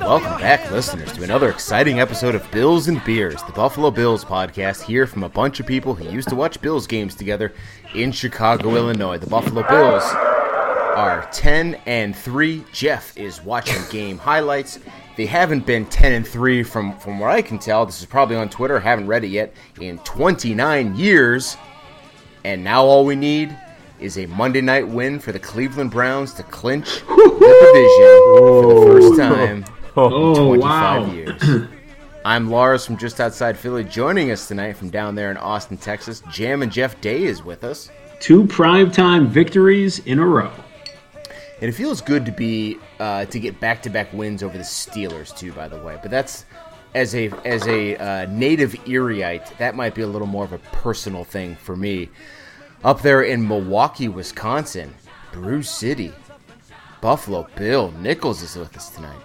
Welcome back, listeners, to another exciting episode of Bills and Beers, the Buffalo Bills podcast, here from a bunch of people who used to watch Bills games together in Chicago, Illinois. The Buffalo Bills are 10 and 3. Jeff is watching game highlights. They haven't been 10 and 3 from, from what I can tell. This is probably on Twitter, haven't read it yet, in 29 years. And now all we need is a Monday night win for the Cleveland Browns to clinch the division for the first time in 25 wow. years. I'm Lars from just outside Philly. Joining us tonight from down there in Austin, Texas, Jam and Jeff Day is with us. Two primetime victories in a row. And it feels good to be uh, to get back-to-back wins over the Steelers too. By the way, but that's as a as a uh, native Erieite, that might be a little more of a personal thing for me. Up there in Milwaukee, Wisconsin, Brew City, Buffalo Bill Nichols is with us tonight.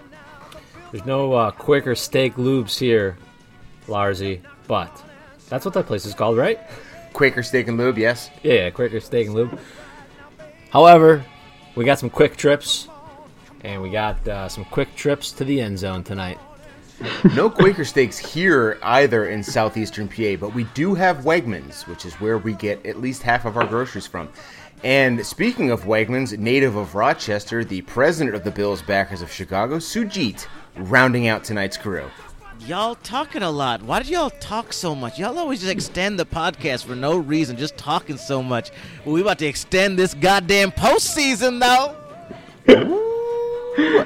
There's no uh, quicker steak lubes here, Larsy, but that's what that place is called, right? Quaker Steak and Lube, yes. Yeah, yeah, quicker steak and lube. However, we got some Kwik Trips, and we got uh, some quick trips to the end zone tonight. No Quaker Steaks here either in southeastern PA, but we do have Wegmans, which is where we get at least half of our groceries from. And speaking of Wegmans, native of Rochester, the president of the Bills backers of Chicago, Sujit, rounding out tonight's crew. Y'all talking a lot. Why did y'all talk so much? Y'all always just extend the podcast for no reason, just talking so much. we about to extend this goddamn postseason, though.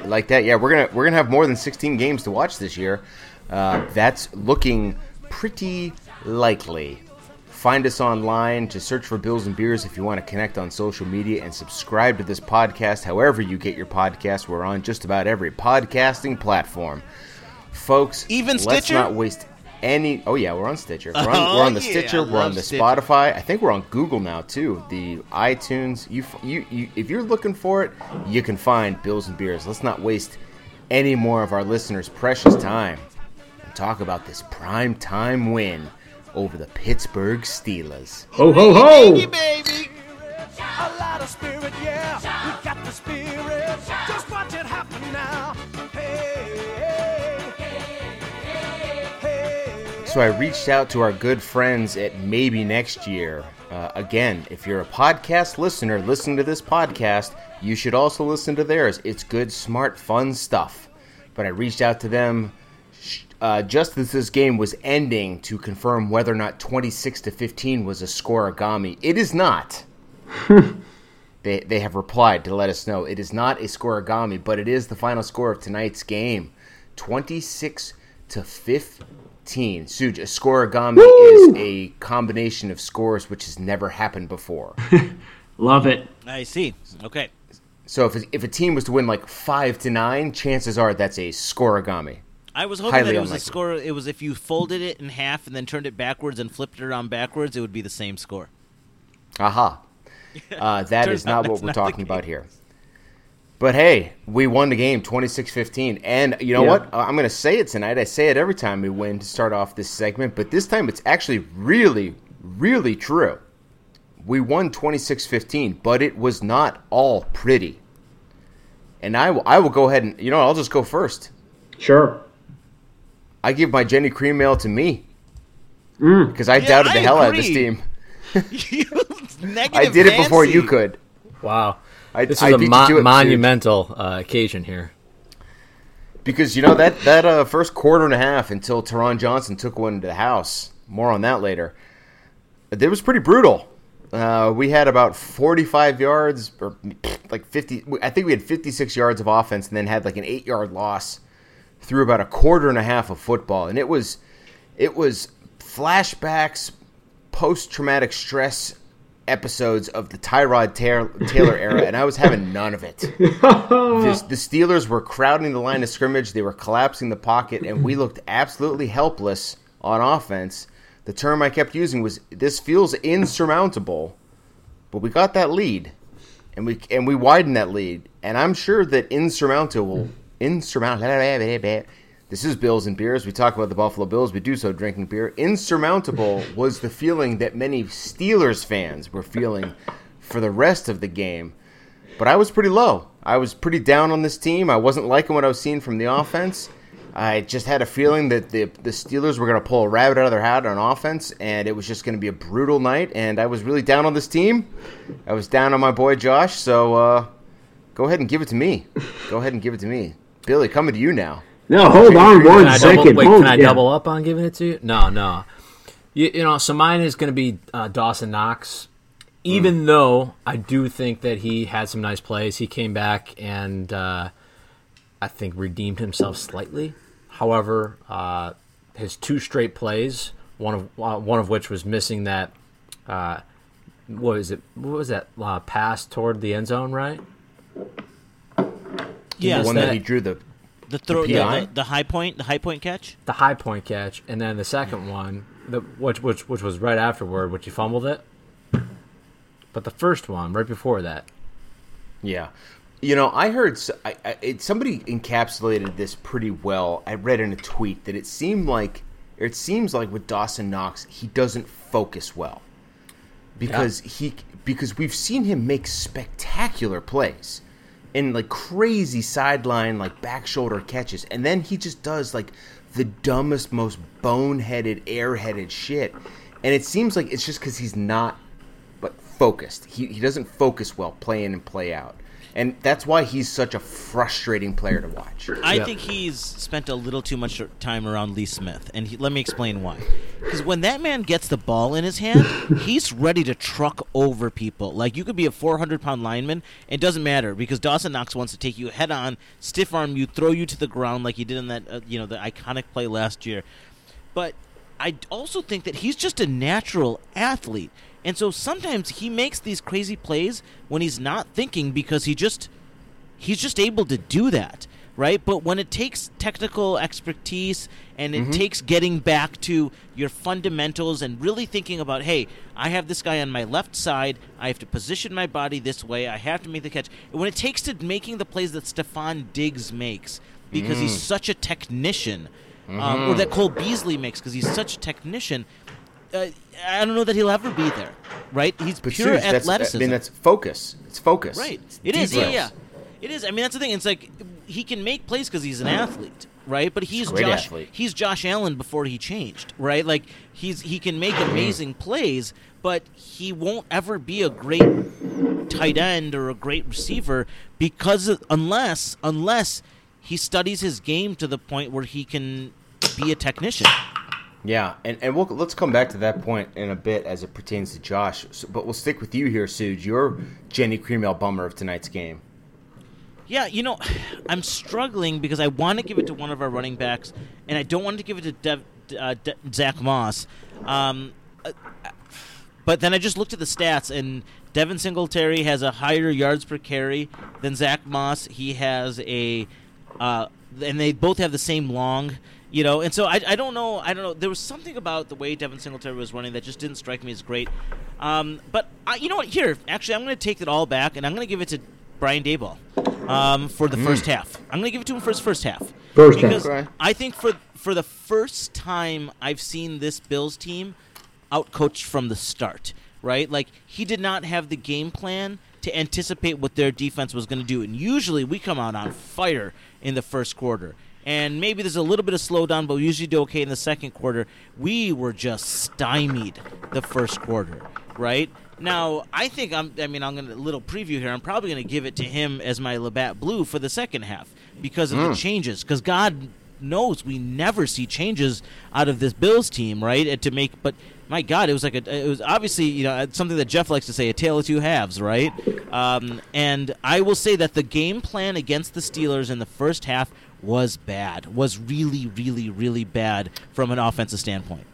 Like that. Yeah, we're gonna we're gonna have more than 16 games to watch this year. Uh, that's looking pretty likely. Find us online. to search for Bills and Beers if you want to connect on social media and subscribe to this podcast. However you get your podcast, we're on just about every podcasting platform. Folks, Even Stitcher? let's not waste any. Oh yeah, we're on Stitcher. We're on, Oh, we're on the yeah, Stitcher. We're on the Stitcher. Spotify. I think we're on Google now too. The iTunes. You, you, you, if you're looking for it, you can find Bills and Beers. Let's not waste any more of our listeners' precious time and talk about this prime time win over the Pittsburgh Steelers. Ho ho ho! Baby, baby. So I reached out to our good friends at Maybe Next Year. Uh, again, if you're a podcast listener listening to this podcast, you should also listen to theirs. It's good, smart, fun stuff. But I reached out to them uh, just as this game was ending to confirm whether or not 26 to 15 was a scorigami. It is not. They, they have replied to let us know it is not a scorigami, but it is the final score of tonight's game, twenty six to fifteen. Suj, a scorigami is a combination of scores which has never happened before. Love it. I see. Okay. so if if a team was to win like five to nine, chances are that's a scorigami. I was hoping Highly that it was unlikely. a score. It was if you folded it in half and then turned it backwards and flipped it around backwards, it would be the same score. Aha. Uh, that Turns is out not what we're not talking about here. But hey, we won the game 26-15. And you know Yeah. what? I'm going to say it tonight. I say it every time we win to start off this segment, but this time it's actually really really true. We won 26-15, but it was not all pretty. And I will, I will go ahead and you know, I'll just go first. Sure. I give my Genny Cream Ale to me Mm. because I Yeah, doubted the I hell out of this agree. team. You negative I did it before you could. Wow. I, This is a mo- monumental uh, occasion here. Because you know that that uh, first quarter and a half until Taron Johnson took one to the house. More on that later. It was pretty brutal. Uh, we had about forty-five yards, or like fifty. I think we had fifty-six yards of offense, and then had like an eight-yard loss through about a quarter and a half of football, and it was it was flashbacks, post-traumatic stress episodes of the Tyrod Taylor, era, and I was having none of it. the, the Steelers were crowding the line of scrimmage. They were collapsing the pocket, and we looked absolutely helpless on offense. The term I kept using was this feels insurmountable, but we got that lead, and we and we widened that lead. And I'm sure that insurmountable, insurmountable. This is Bills and Beers. We talk about the Buffalo Bills. We do so drinking beer. Insurmountable was the feeling that many Steelers fans were feeling for the rest of the game. But I was pretty low. I was pretty down on this team. I wasn't liking what I was seeing from the offense. I just had a feeling that the the Steelers were going to pull a rabbit out of their hat on offense, and it was just going to be a brutal night. And I was really down on this team. I was down on my boy Josh. So uh, go ahead and give it to me. Go ahead and give it to me, Billy. Coming to you now. No, hold on one Can I double, second. wait, Hold- can I yeah. double up on giving it to you? No, no. You, you know, so mine is going to be uh, Dawson Knox. Even though I do think that he had some nice plays, he came back and uh, I think redeemed himself slightly. However, uh, his two straight plays, one of uh, one of which was missing that. Uh, what is it? What was that uh, pass toward the end zone? Right? Yeah, the one that- that he drew the the throw, the, the, the high point, the high point catch. the high point catch, and then the second one, the which which which was right afterward, which he fumbled it. But the first one, right before that, Yeah, you know, I heard s I I it, somebody encapsulated this pretty well. I read in a tweet that it seemed like it seems like with Dawson Knox, he doesn't focus well because he because we've seen him make spectacular plays and like crazy sideline like back shoulder catches, and then he just does like the dumbest, most boneheaded, airheaded shit. And it seems like it's just because he's not but focused. He, he doesn't focus well play in and play out. And that's why he's such a frustrating player to watch. I Yeah. think he's spent a little too much time around Lee Smith, and he, let me explain why. Because when that man gets the ball in his hand, he's ready to truck over people. Like you could be a 400 pound lineman, it doesn't matter because Dawson Knox wants to take you head on, stiff arm you, throw you to the ground like he did in that uh, you know the iconic play last year. But I also think that he's just a natural athlete. And so sometimes he makes these crazy plays when he's not thinking because he just he's just able to do that, right? But when it takes technical expertise and it mm-hmm. takes getting back to your fundamentals and really thinking about, hey, I have this guy on my left side, I have to position my body this way, I have to make the catch. When it takes to making the plays that Stefon Diggs makes because he's mm. such a technician, um, or mm-hmm. that Cole Beasley makes because he's such a technician. Uh, I don't know that he'll ever be there, right? He's But pure seriously, that's, athleticism. I mean, that's focus. It's focus. Right. It's It is. Yeah, yeah. It is. I mean, that's the thing. It's like he can make plays because he's an athlete, right? But he's Josh. athlete. He's Josh Allen before he changed, right? Like he's he can make amazing plays, but he won't ever be a great tight end or a great receiver because of, unless unless he studies his game to the point where he can be a technician. Yeah, and, and we'll, let's come back to that point in a bit as it pertains to Josh. So, but we'll stick with you here, Suge. You're Genny Cream Ale bummer of tonight's game. Yeah, you know, I'm struggling because I want to give it to one of our running backs, and I don't want to give it to Dev, uh, De- Zach Moss. Um, uh, but then I just looked at the stats, and Devin Singletary has a higher yards per carry than Zach Moss. He has a, uh, and they both have the same long. You know, and so I, I don't know I don't know there was something about the way Devin Singletary was running that just didn't strike me as great. Um, but I, you know what? Here, actually, I'm going to take it all back, and I'm going to give it to Brian Daboll um, for the first half. I'm going to give it to him for his first half. First half. because Okay. I think for for the first time I've seen this Bills team outcoached from the start. Right, like he did not have the game plan to anticipate what their defense was going to do, and usually we come out on fire in the first quarter. And maybe there's a little bit of slowdown, but we usually do okay in the second quarter. We were just stymied the first quarter, right? Now, I think I'm. I mean, I'm gonna a little preview here. I'm probably gonna give it to him as my Labatt Blue for the second half because of the hmm. changes. Because God knows we never see changes out of this Bills team, right? And to make, but my God, it was like a. It was obviously you know something that Jeff likes to say, a tale of two halves, right? Um, and I will say that the game plan against the Steelers in the first half was bad. Was really, really, really bad from an offensive standpoint.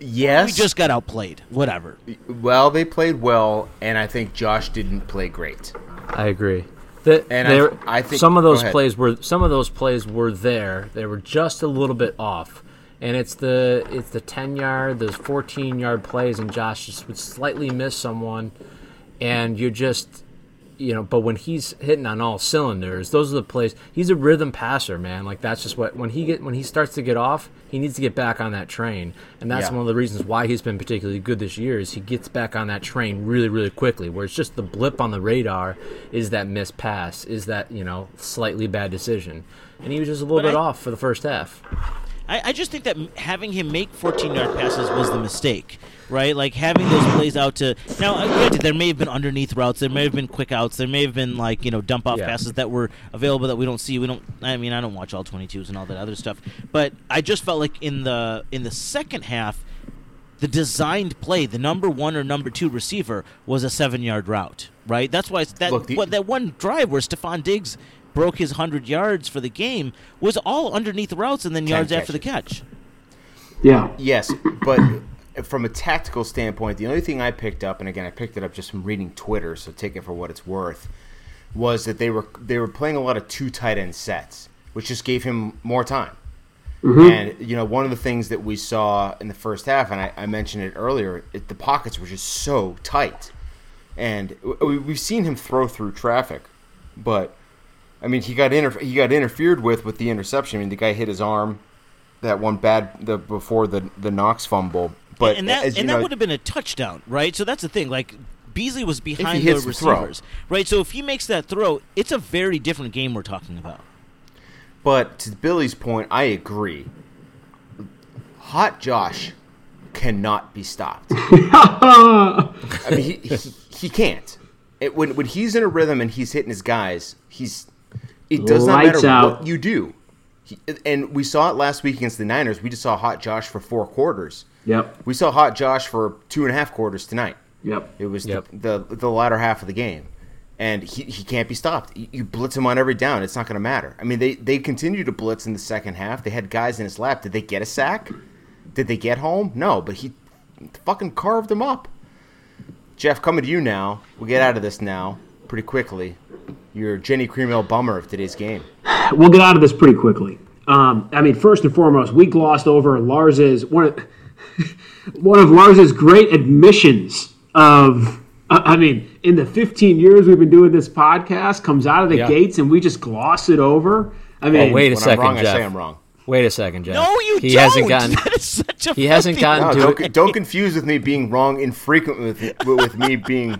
Yes. We just got outplayed. Whatever. well, they played well, and I think Josh didn't play great. I agree. The, And I- I think- some of those plays were some of those plays were there. They were just a little bit off, and it's the it's the ten yard, those fourteen yard plays, and Josh just would slightly miss someone, and you just you know, but when he's hitting on all cylinders, those are the plays. He's a rhythm passer, man. Like that's just what when he get when he starts to get off, he needs to get back on that train, and that's Yeah. one of the reasons why he's been particularly good this year. Is he gets back on that train really, really quickly. Where it's just the blip on the radar is that missed pass, is that you know slightly bad decision, and he was just a little But bit I- off for the first half. I, I just think that having him make 14 yard passes was the mistake, right? Like having those plays out to now. uh, Granted, there may have been underneath routes, there may have been quick outs, there may have been like you know dump off Yeah. passes that were available that we don't see. We don't. I mean, I don't watch all 22s and all that other stuff, but I just felt like in the in the second half. The designed play, the number one or number two receiver, was a seven-yard route, right? That's why that Look, the- what, that one drive where Stefon Diggs broke his hundred yards for the game was all underneath routes and then yards after the catch. Yeah. Yes, but from a tactical standpoint, the only thing I picked up, and again, I picked it up just from reading Twitter, so take it for what it's worth, was that they were they were playing a lot of two tight end sets, which just gave him more time. Mm-hmm. And you know, one of the things that we saw in the first half, and I, I mentioned it earlier, it, the pockets were just so tight, and we, we've seen him throw through traffic, but I mean, he got inter- he got interfered with with the interception. I mean, the guy hit his arm, that one bad the before the the Knox fumble. But and that as you and know, that would have been a touchdown, right? So that's the thing. Like Beasley was behind the hits the throw. receivers, right? So if he makes that throw, it's a very different game we're talking about. But to Billy's point, I agree. Hot Josh cannot be stopped. I mean, he, he, he can't. It, when when he's in a rhythm and he's hitting his guys, he's it does not matter out. what you do. He, and we saw it last week against the Niners. We just saw Hot Josh for four quarters. Yep. We saw Hot Josh for two and a half quarters tonight. Yep. It was Yep. the, the the latter half of the game, and he, he can't be stopped. You, you blitz him on every down; it's not going to matter. I mean, they they continue to blitz in the second half. They had guys in his lap. Did they get a sack? Did they get home? No, but he fucking carved them up. Jeff, coming to you now. We'll get out of this now pretty quickly. Your Genny Cream Ale bummer of today's game. We'll get out of this pretty quickly. Um, I mean, first and foremost, we glossed over Lars's one of one of Lars's great admissions of. uh, I mean, in the 15 years we've been doing this podcast, comes out of the Yeah. gates and we just gloss it over. I mean, Oh, wait a When second, I'm wrong, Jeff. I say I'm wrong. Wait a second, Jeff. No, you he don't. hasn't gotten. that is such a He hasn't gotten No, to don't, don't confuse with me being wrong infrequent with with me being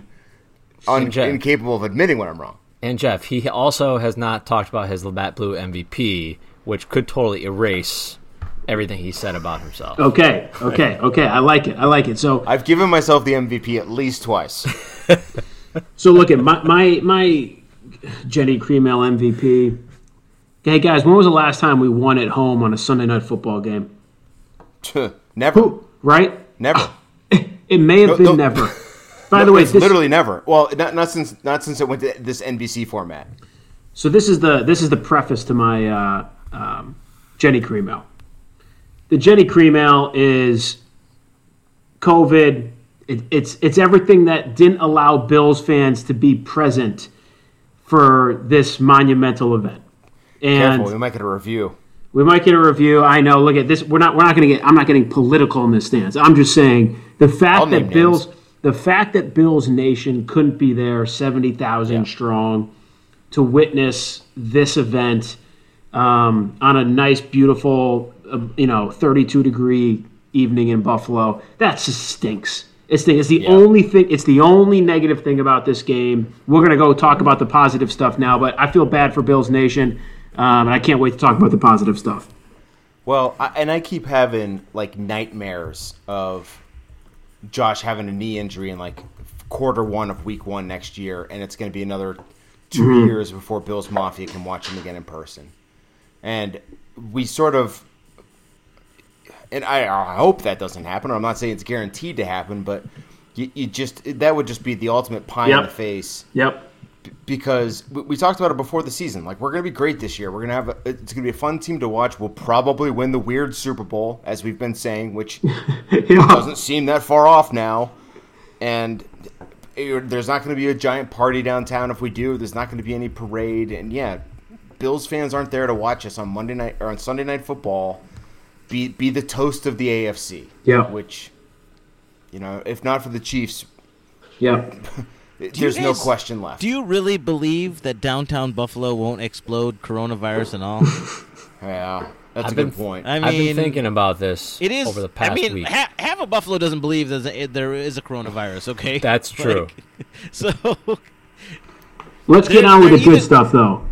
un, incapable of admitting when I'm wrong. And Jeff, he also has not talked about his Labatt Blue MVP, which could totally erase everything he said about himself. okay, okay, okay. I like it. I like it. So, I've given myself the MVP at least twice. so look at my my my Genny Cream Ale MVP. Hey guys, when was the last time we won at home on a Sunday night football game? never, Who? Right? never. It may have No, been no. never. By the way, this, literally never. Well, not, not since not since it went to this NBC format. So this is the this is the preface to my uh, um, Genny Cream Ale. The Genny Cream Ale is COVID. It, it's it's everything that didn't allow Bills fans to be present for this monumental event. And Careful, we might get a review. we might get a review. I know. Look at this. We're not. We're not going to get. I'm not getting political in this stance. I'm just saying the fact that Bills, names. The fact that Bills Nation couldn't be there, seventy thousand Yeah. strong, to witness this event um, on a nice, beautiful, uh, you know, 32 degree evening in Buffalo. That just stinks. It's the, it's the Yeah. only thing. It's the only negative thing about this game. We're gonna go talk about the positive stuff now, but I feel bad for Bills Nation, um, and I can't wait to talk about the positive stuff. Well, I, and I keep having like nightmares of Josh having a knee injury in like quarter one of week one next year, and it's going to be another 2 mm-hmm. years before Bills Mafia can watch him again in person. And we sort of, and I, I hope that doesn't happen. I'm not saying it's guaranteed to happen, but you, you just that would just be the ultimate pie in the face Yep. Because we, talked about it before the season. Like we're going to be great this year. We're going to have a, it's going to be a fun team to watch. We'll probably win the weird Super Bowl as we've been saying, which Yeah. doesn't seem that far off now. And there's not going to be a giant party downtown if we do. There's not going to be any parade. And yeah, Bills fans aren't there to watch us on Monday night or on Sunday night football. Be be the toast of the AFC. Yeah. Which, you know, if not for the Chiefs, Yep. there's no question left. Do you really believe that downtown Buffalo won't explode coronavirus and all? yeah, that's I've a been- good point. I I've been mean, thinking about this It is. over the past I mean, week. ha- half of Buffalo doesn't believe there's a, there is a coronavirus. Okay, That's true. Like, so Let's get on with the good stuff, though.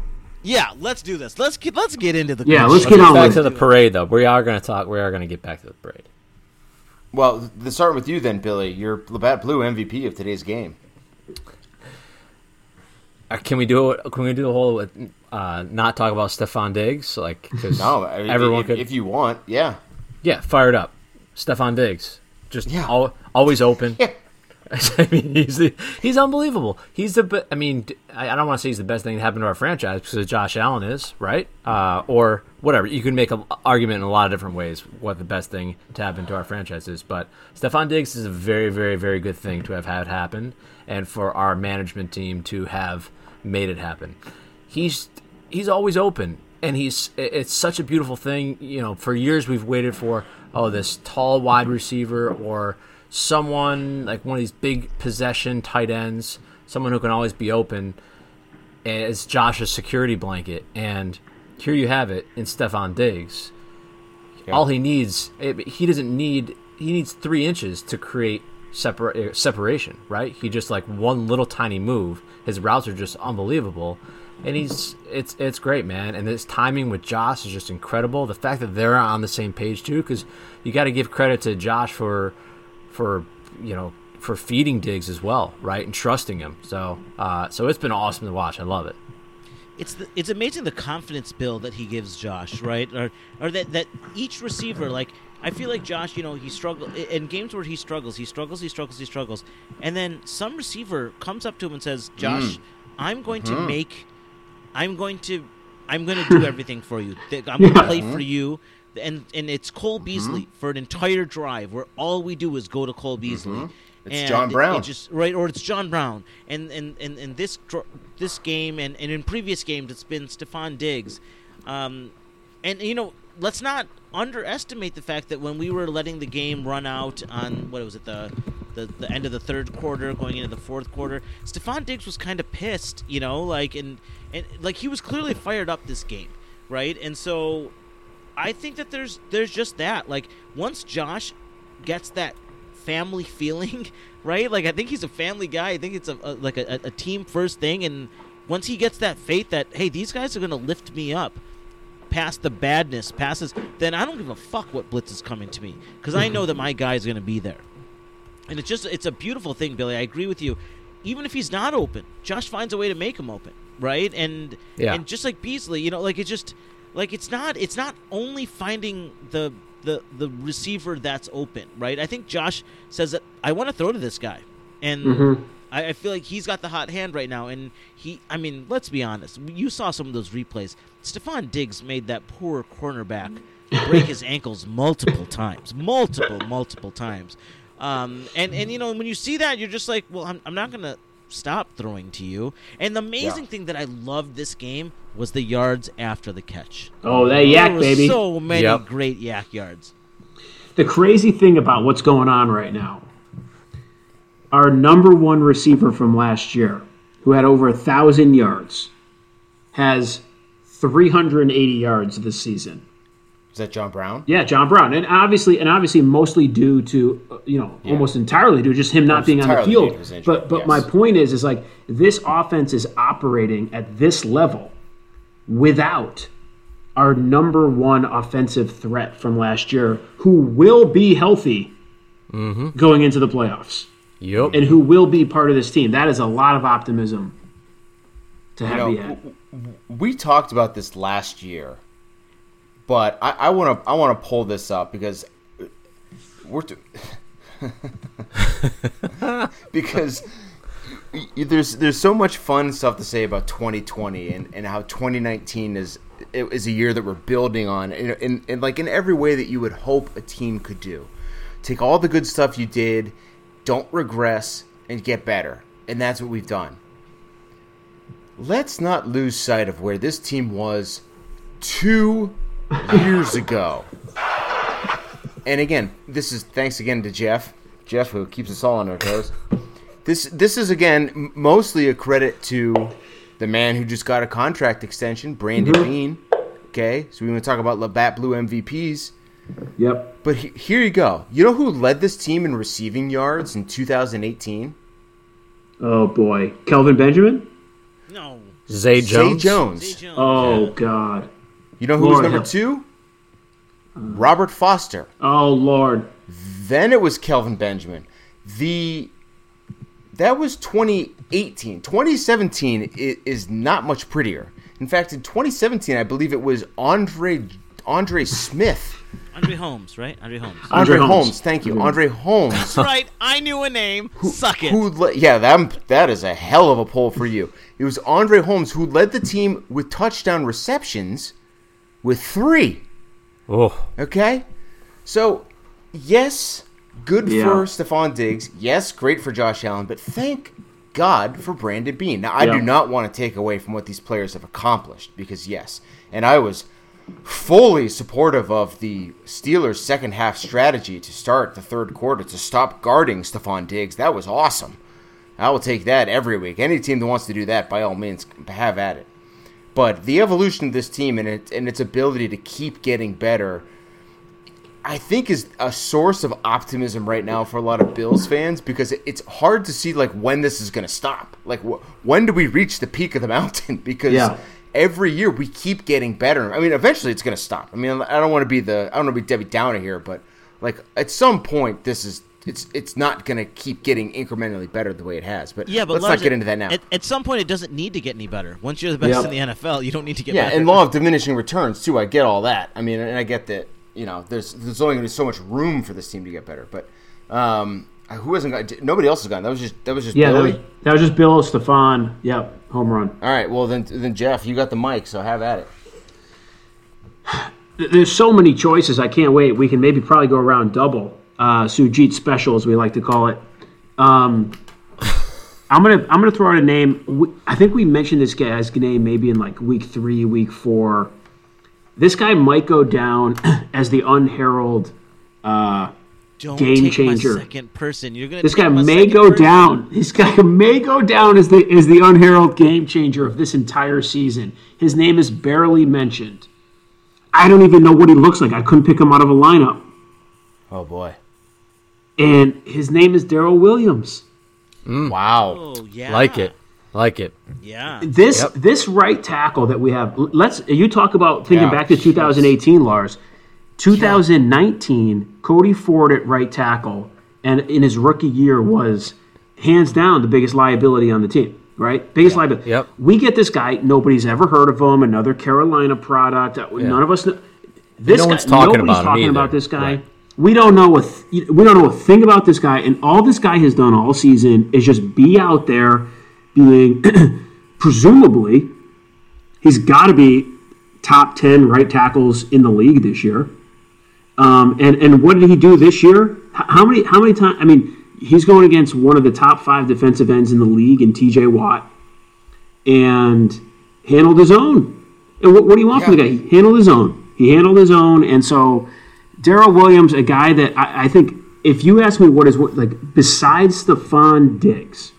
yeah, let's do this. Let's get let's get into the Yeah, good let's shit. get on back with to the parade, though. We are going to talk. We are going to get back to the parade. well, to start with you then, Billy. You're the Labatt Blue MVP of today's game. Can we do it? Can we do the whole uh, not talk about Stefon Diggs? Like, because No, I mean, everyone if, could. if you want, yeah. yeah, fired up. Stefon Diggs, just Yeah. al- always open. Yeah. I mean, he's the, he's unbelievable. He's the. I mean, I don't want to say he's the best thing that happened to our franchise because Josh Allen is right, uh, or whatever. You can make an argument in a lot of different ways what the best thing to happen to our franchise is. But Stefon Diggs is a very, very, very good thing to have had happen, and for our management team to have made it happen. He's he's always open, and he's it's such a beautiful thing. You know, for years we've waited for oh this tall wide receiver or someone like one of these big possession tight ends, someone who can always be open as Josh's security blanket. And here you have it in Stefon Diggs. All he needs, it, he doesn't need, he needs three inches to create separa- uh, separation, right? He just like one little tiny move. His routes are just unbelievable. And he's it's it's great, man. And this timing with Josh is just incredible. The fact that they're on the same page too, because you got to give credit to Josh for for you know for feeding Diggs as well, right, and trusting him. So uh, so it's been awesome to watch. I love it. it's the, it's amazing the confidence build that he gives Josh, right? Or or that that each receiver like I feel like Josh, you know, he struggles in games where he struggles, he struggles, he struggles, he struggles, and then some receiver comes up to him and says, mm. "Josh, I'm going to uh-huh. make, I'm going to, I'm going to do everything for you. I'm going to play for you." And and it's Cole uh-huh. Beasley for an entire drive where all we do is go to Cole uh-huh. Beasley. It's And John Brown. It just right, or it's John Brown. And and and, and this this game and, and in previous games it's been Stefon Diggs. Um, and you know, let's not underestimate the fact that when we were letting the game run out on what was it the the, the end of the third quarter, going into the fourth quarter, Stefon Diggs was kind of pissed, you know, like and and like he was clearly fired up this game, right? And so I think that there's there's just that. Like once Josh gets that family feeling, right? Like I think he's a family guy. I think it's a, a like a, a team first thing, and once he gets that faith that hey, these guys are gonna lift me up past the badness, passes, then I don't give a fuck what blitz is coming to me because I know that my guy is gonna be there. And it's just it's a beautiful thing, Billy. I agree with you. Even if he's not open, Josh finds a way to make him open, right? And Yeah. and just like Beasley, you know, like it's just like it's not it's not only finding the the the receiver that's open, right? I think Josh says that I want to throw to this guy, and Mhm. I, I feel like he's got the hot hand right now. And he, I mean, let's be honest. You saw some of those replays. Stefon Diggs made that poor cornerback break his ankles multiple times, multiple, multiple times. Um, and and you know when you see that, you're just like, well, I'm, I'm not gonna stop throwing to you. And the amazing Yeah. thing that I loved this game was the yards after the catch. Oh, that yak, there baby. So many Yep. great yak yards. the crazy thing about what's going on right now, our number one receiver from last year, who had over a thousand yards, has 380 yards this season. Is that John Brown? Yeah, John Brown, and obviously, and obviously, mostly due to uh, you know, almost entirely due to just him not Almost being on the field. to his injury, But but yes. my point is, is like this offense is operating at this level without our number one offensive threat from last year, who will be healthy going into the playoffs, Yep. and who will be part of this team. That is a lot of optimism to have. know, be we talked about this last year, but I want to I want to pull this up because uh, we're t- because there's there's so much fun stuff to say about 2020 and, and how 2019 is is a year that we're building on and, in, in like in every way that you would hope a team could do. Take all the good stuff you did, don't regress, and get better, and that's what we've done let's not lose sight of where this team was two years ago. And again, this is thanks again to Jeff. Jeff, who keeps us all on our toes. This this is again mostly a credit to the man who just got a contract extension, Brandon Mm-hmm. Beane. Okay, so we want to talk about Labatt Blue MVPs. Yep. But he, here you go. You know who led this team in receiving yards in 2018? Oh boy, Kelvin Benjamin. No. Zay Jones. Zay Jones. Zay Jones, Oh yeah. God. You know who was number help. two? Robert Foster. Oh Lord. Then it was Kelvin Benjamin. The that was 2018. 2017 i- is not much prettier. In fact, in 2017, I believe it was Andre Andre Smith. Andre Holmes, right? Andre Holmes. Andre, Andre Holmes. Holmes. Thank you, Andre Holmes. That's right. I knew a name. Suck it. Who le- yeah, that that is a hell of a pull for you. It was Andre Holmes who led the team with touchdown receptions with three. Oh, Okay? So, yes, good Yeah. for Stefon Diggs. Yes, great for Josh Allen, but thank God for Brandon Beane. Now, I Yeah. do not want to take away from what these players have accomplished because, yes, and I was fully supportive of the Steelers' second half strategy to start the third quarter to stop guarding Stefon Diggs. That was awesome. I will take that every week. Any team that wants to do that, by all means, have at it. But the evolution of this team and, it, and its ability to keep getting better, I think, is a source of optimism right now for a lot of Bills fans because it's hard to see like when this is going to stop. Like wh- when do we reach the peak of the mountain? Because Yeah. Every year we keep getting better. I mean, eventually it's going to stop. I mean, I don't want to be the I don't want to be Debbie Downer here, but like at some point this is. It's, it's not going to keep getting incrementally better the way it has, but yeah, but let's Lars, not get into that now. At, at some point, it doesn't need to get any better. Once you're the best Yep. in the NFL, you don't need to get Yeah, better. and law of diminishing returns too. I get all that. I mean, and I get that. You know, there's there's only going to be so much room for this team to get better. But um, who hasn't got? Nobody else has gone. That was just that was just Yeah, that was, that was just Bill Stefon. Yep, home run. All right. Well, then then Jeff, you got the mic, so have at it. There's so many choices. I can't wait. We can maybe probably go around double. Uh, Sujit special, as we like to call it. Um, I'm gonna I'm gonna throw out a name. I think we mentioned this guy's name maybe in like week three, week four. This guy might go down as the unheralded. Uh, don't game changer. Second person. You're gonna. this guy may go person? down. This guy may go down as the as the unheralded game changer of this entire season. His name is barely mentioned. I don't even know what he looks like. I couldn't pick him out of a lineup. Oh boy! And his name is Daryl Williams. Mm. Wow. Oh yeah. like it, like it. Yeah. This Yep. this right tackle that we have. Let's you talk about thinking Yeah, back to 2018, Lars. 2019, Cody Ford at right tackle, and in his rookie year was hands down the biggest liability on the team. Right, biggest liability. Yep. We get this guy. Nobody's ever heard of him. Another Carolina product. Uh, None of us. Know. This No guy, talking nobody's about talking about this guy. Right. We don't know a th- we don't know a thing about this guy, and all this guy has done all season is just be out there, being presumably he's got to be top ten right tackles in the league this year. Um, and and what did he do this year? How many how many times? I mean, he's going against one of the top five defensive ends in the league in T.J. Watt, and handled his own. And what, what do you want from the guy? He handled his own. He handled his own, and so Daryl Williams, a guy that I, I think, if you ask me what is what like besides Stefon Diggs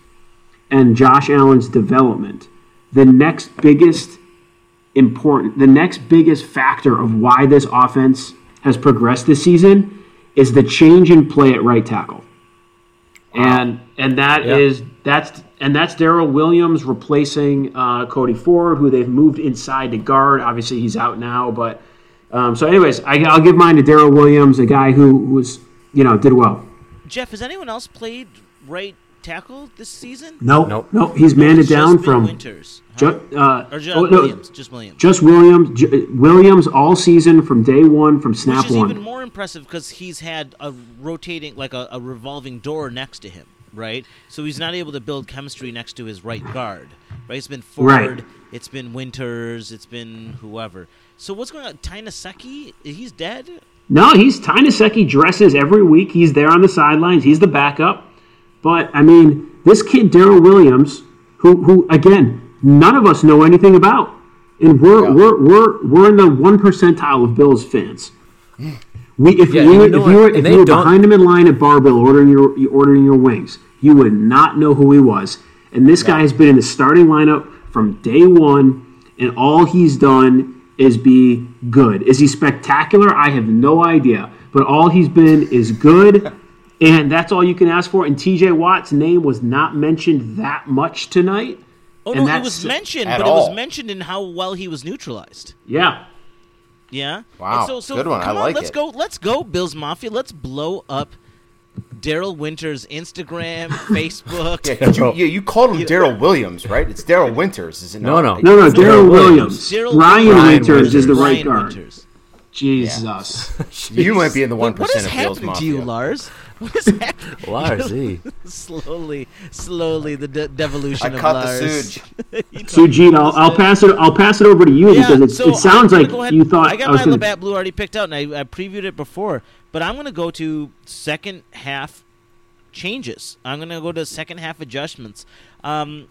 and Josh Allen's development, the next biggest important, the next biggest factor of why this offense has progressed this season is the change in play at right tackle, and and that is Yeah. that's and that's Daryl Williams replacing uh, Cody Ford, who they've moved inside to guard. Obviously, he's out now, but um, so anyways, I, I'll give mine to Daryl Williams, a guy who was you know did well. Jeff, has anyone else played right tackle this season? No, Nope. no, he's manned it down just from Winters. huh? ju- uh, or just oh, no, Williams. Just Williams. just Williams, J- Williams all season from day one, from snap Which is one. even more impressive because he's had a rotating, like a, a revolving door next to him, right? So he's not able to build chemistry next to his right guard, right? It's been Ford, Right. it's been Winters, it's been whoever. So what's going on? Ty Nsekhe, he's dead. No, he's Ty Nsekhe dresses every week. He's there on the sidelines. He's the backup. But I mean, this kid Daryl Williams, who who again, none of us know anything about, and we're Yeah. we're we're we're in the one percentile of Bills fans. We if Yeah, you were, you know if you were if you were behind him in line at Bar-Bill ordering your ordering your wings, you would not know who he was. And this guy has been in the starting lineup from day one, and all he's done is be good. Is he spectacular? I have no idea. But all he's been is good, and that's all you can ask for. And TJ Watt's name was not mentioned that much tonight. Oh And no, it was mentioned, At but it was mentioned in how well he was neutralized. Yeah. Yeah. Wow, And so, so good one. I Come on, like let's it. go. Let's go, Bills Mafia. Let's blow up Daryl Winters' Instagram, Facebook. Yeah, 'cause you, you, you called him Daryl Williams, right? It's Daryl Winters, is it No, not? no. No, no, Daryl Daryl Williams. Williams. Daryl Ryan Williams. Winters is the Ryan right guard. Winters. Jesus. You might be in the one What, what is percent of Bills happening to you, Lars? What is happening? Lars, E. slowly, slowly, the de- devolution I of caught the Lars. Suge. Sujit, I'll, I'll pass it. I'll pass it over to you because it's, so it sounds like ahead- you thought I got was my gonna- Labatt Blue already picked out, and I, I previewed it before. But I'm going to go to second half changes. I'm going to go to second half adjustments. Um,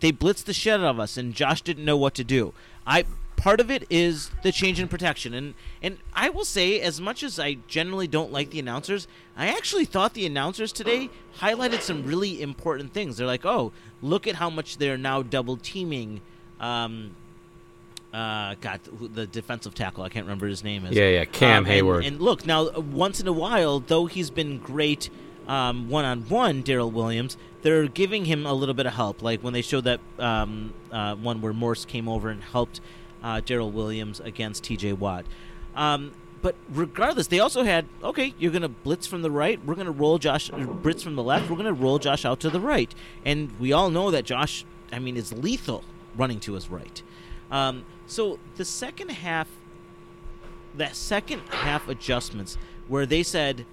they blitzed the shit out of us, and Josh didn't know what to do. I part of it is the change in protection, and and I will say, as much as I generally don't like the announcers, I actually thought the announcers today highlighted some really important things. They're like, oh, look at how much they're now double teaming. Um, uh, God, the defensive tackle. I can't remember his name is. Yeah, yeah, Cam Um, Heyward. And, look, now uh, once in a while, though he's been great one on one, Daryl Williams, they're giving him a little bit of help. Like when they showed that um, uh, one where Morse came over and helped uh, Daryl Williams against T.J. Watt. Um, but regardless, they also had okay. You're gonna blitz from the right. We're gonna roll Josh. uh, Blitz from the left. We're gonna roll Josh out to the right. And we all know that Josh, I mean, is lethal running to his right. Um, so the second half that second half adjustments where they said,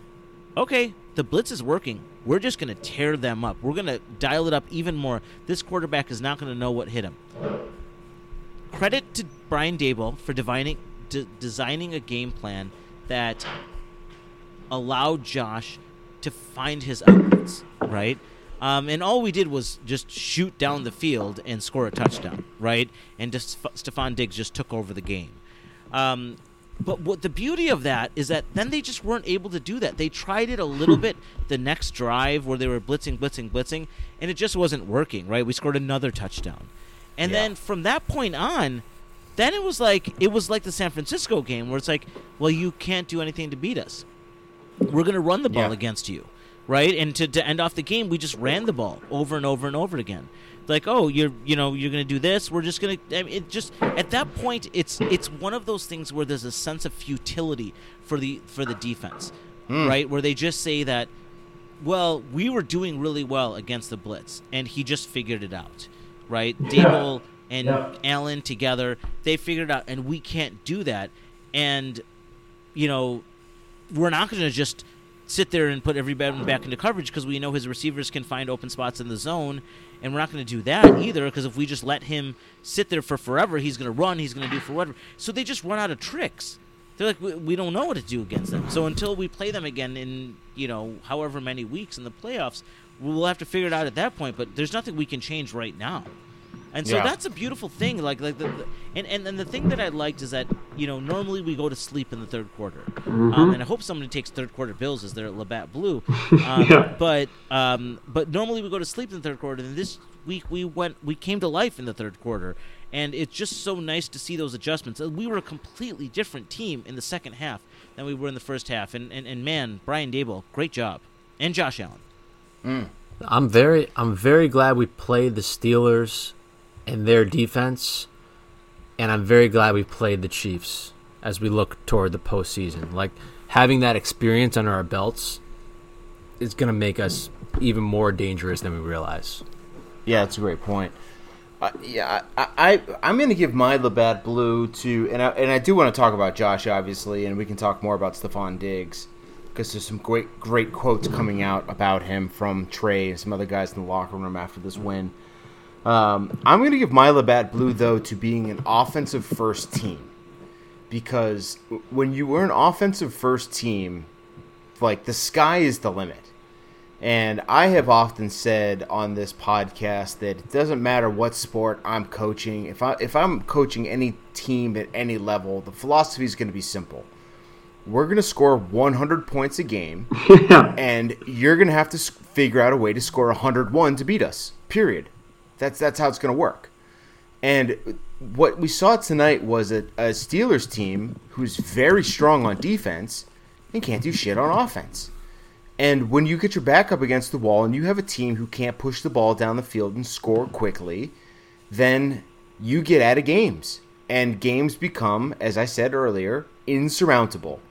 okay, the blitz is working. We're just going to tear them up. We're going to dial it up even more. This quarterback is not going to know what hit him. Credit to Brian Daboll for divining, de- designing a game plan that allowed Josh to find his outlets, right? Um, and all we did was just shoot down the field and score a touchdown, right? And just Stefon Diggs just took over the game. Um, but what the beauty of that is that then they just weren't able to do that. They tried it a little bit the next drive where they were blitzing, blitzing, blitzing, and it just wasn't working, right? We scored another touchdown. And Yeah. then from that point on, then it was like it was like the San Francisco game where it's like, well, you can't do anything to beat us. We're going to run the ball Yeah. against you, right? And to, to end off the game, we just ran the ball over and over and over again. Like, oh, you're you know you're going to do this. We're just going to. I mean, it just at that point, it's it's one of those things where there's a sense of futility for the for the defense, hmm. right? Where they just say that, well, we were doing really well against the blitz, and he just figured it out, right? Daboll and Yeah. Allen together, they figured it out, and we can't do that. And you know, we're not going to just sit there and put everybody back into coverage because we know his receivers can find open spots in the zone, and we're not going to do that either because if we just let him sit there for forever, he's going to run, he's going to do for whatever. So they just run out of tricks. They're like, we, we don't know what to do against them. So until we play them again in you know however many weeks in the playoffs, we'll have to figure it out at that point. But there's nothing we can change right now. And so Yeah. that's a beautiful thing. Like, like the, the and, and and the thing that I liked is that you know normally we go to sleep in the third quarter, um, and I hope somebody takes third quarter bills as their Labatt Blue. Um, Yeah. But um, but normally we go to sleep in the third quarter, and this week we went we came to life in the third quarter, and it's just so nice to see those adjustments. We were a completely different team in the second half than we were in the first half, and and, and man, Brian Daboll, great job, and Josh Allen. I'm very I'm very glad we played the Steelers and their defense, and I'm very glad we played the Chiefs as we look toward the postseason. Like having that experience under our belts is going to make us even more dangerous than we realize. Yeah, that's a great point. Uh, yeah, I, I I'm going to give my Labatt Blue to, and I, and I do want to talk about Josh, obviously, and we can talk more about Stefon Diggs because there's some great great quotes coming out about him from Trey and some other guys in the locker room after this win. Um, I'm going to give my Labatt Blue though to being an offensive first team because when you were an offensive first team, like the sky is the limit. And I have often said on this podcast that it doesn't matter what sport I'm coaching. If I if I'm coaching any team at any level, the philosophy is going to be simple. We're going to score 100 points a game, yeah. and you're going to have to figure out a way to score 101 to beat us. Period. That's that's how it's going to work. And what we saw tonight was a, a Steelers team who's very strong on defense and can't do shit on offense. And when you get your back up against the wall and you have a team who can't push the ball down the field and score quickly, then you get out of games. And games become, as I said earlier, insurmountable.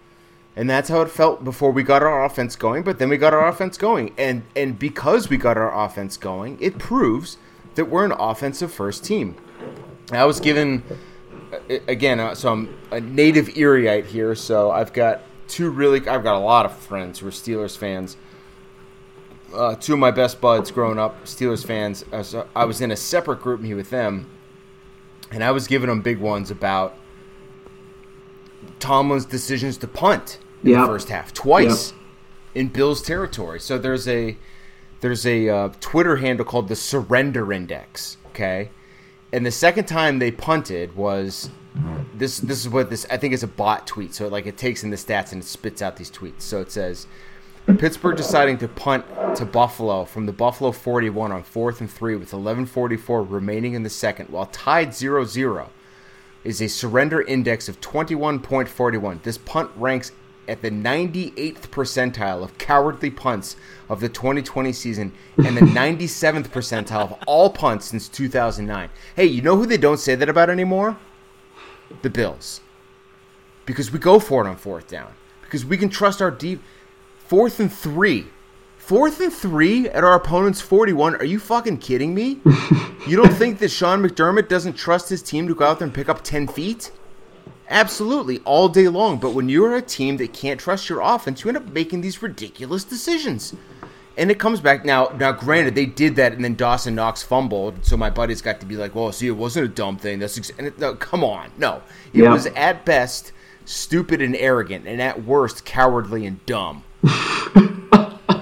And that's how it felt before we got our offense going, but then we got our offense going. And and because we got our offense going, it proves that we're an offensive first team. I was given again, uh, so I'm a native Erieite here, so I've got two really I've got a lot of friends who are Steelers fans. Uh, two of my best buds growing up, Steelers fans. Uh, so I was in a separate group me with them, and I was giving them big ones about Tomlin's decisions to punt in Yeah. the first half twice in Bills territory. So there's a there's a uh, Twitter handle called the Surrender Index. Okay, and the second time they punted was this. This is what this I think is a bot tweet. So like it takes in the stats and it spits out these tweets. So it says. Pittsburgh deciding to punt to Buffalo from the Buffalo 41 on 4th and 3 with 11:44 remaining in the second while tied 0-0 is a surrender index of 21.41. This punt ranks at the 98th percentile of cowardly punts of the 2020 season and the 97th percentile of all punts since 2009. Hey, you know who they don't say that about anymore? The Bills. Because we go for it on fourth down. Because we can trust our deep fourth and 3. Fourth and 3 at our opponent's 41. Are you fucking kidding me? You don't think that Sean McDermott doesn't trust his team to go out there and pick up 10 feet? Absolutely, all day long. But when you're a team that can't trust your offense, you end up making these ridiculous decisions. And it comes back now. Now, granted, they did that, and then Dawson Knox fumbled, so my buddies got to be like, "Well, see, it wasn't a dumb thing." That's ex-. And it, no, come on, no, it Yeah. was at best stupid and arrogant, and at worst cowardly and dumb.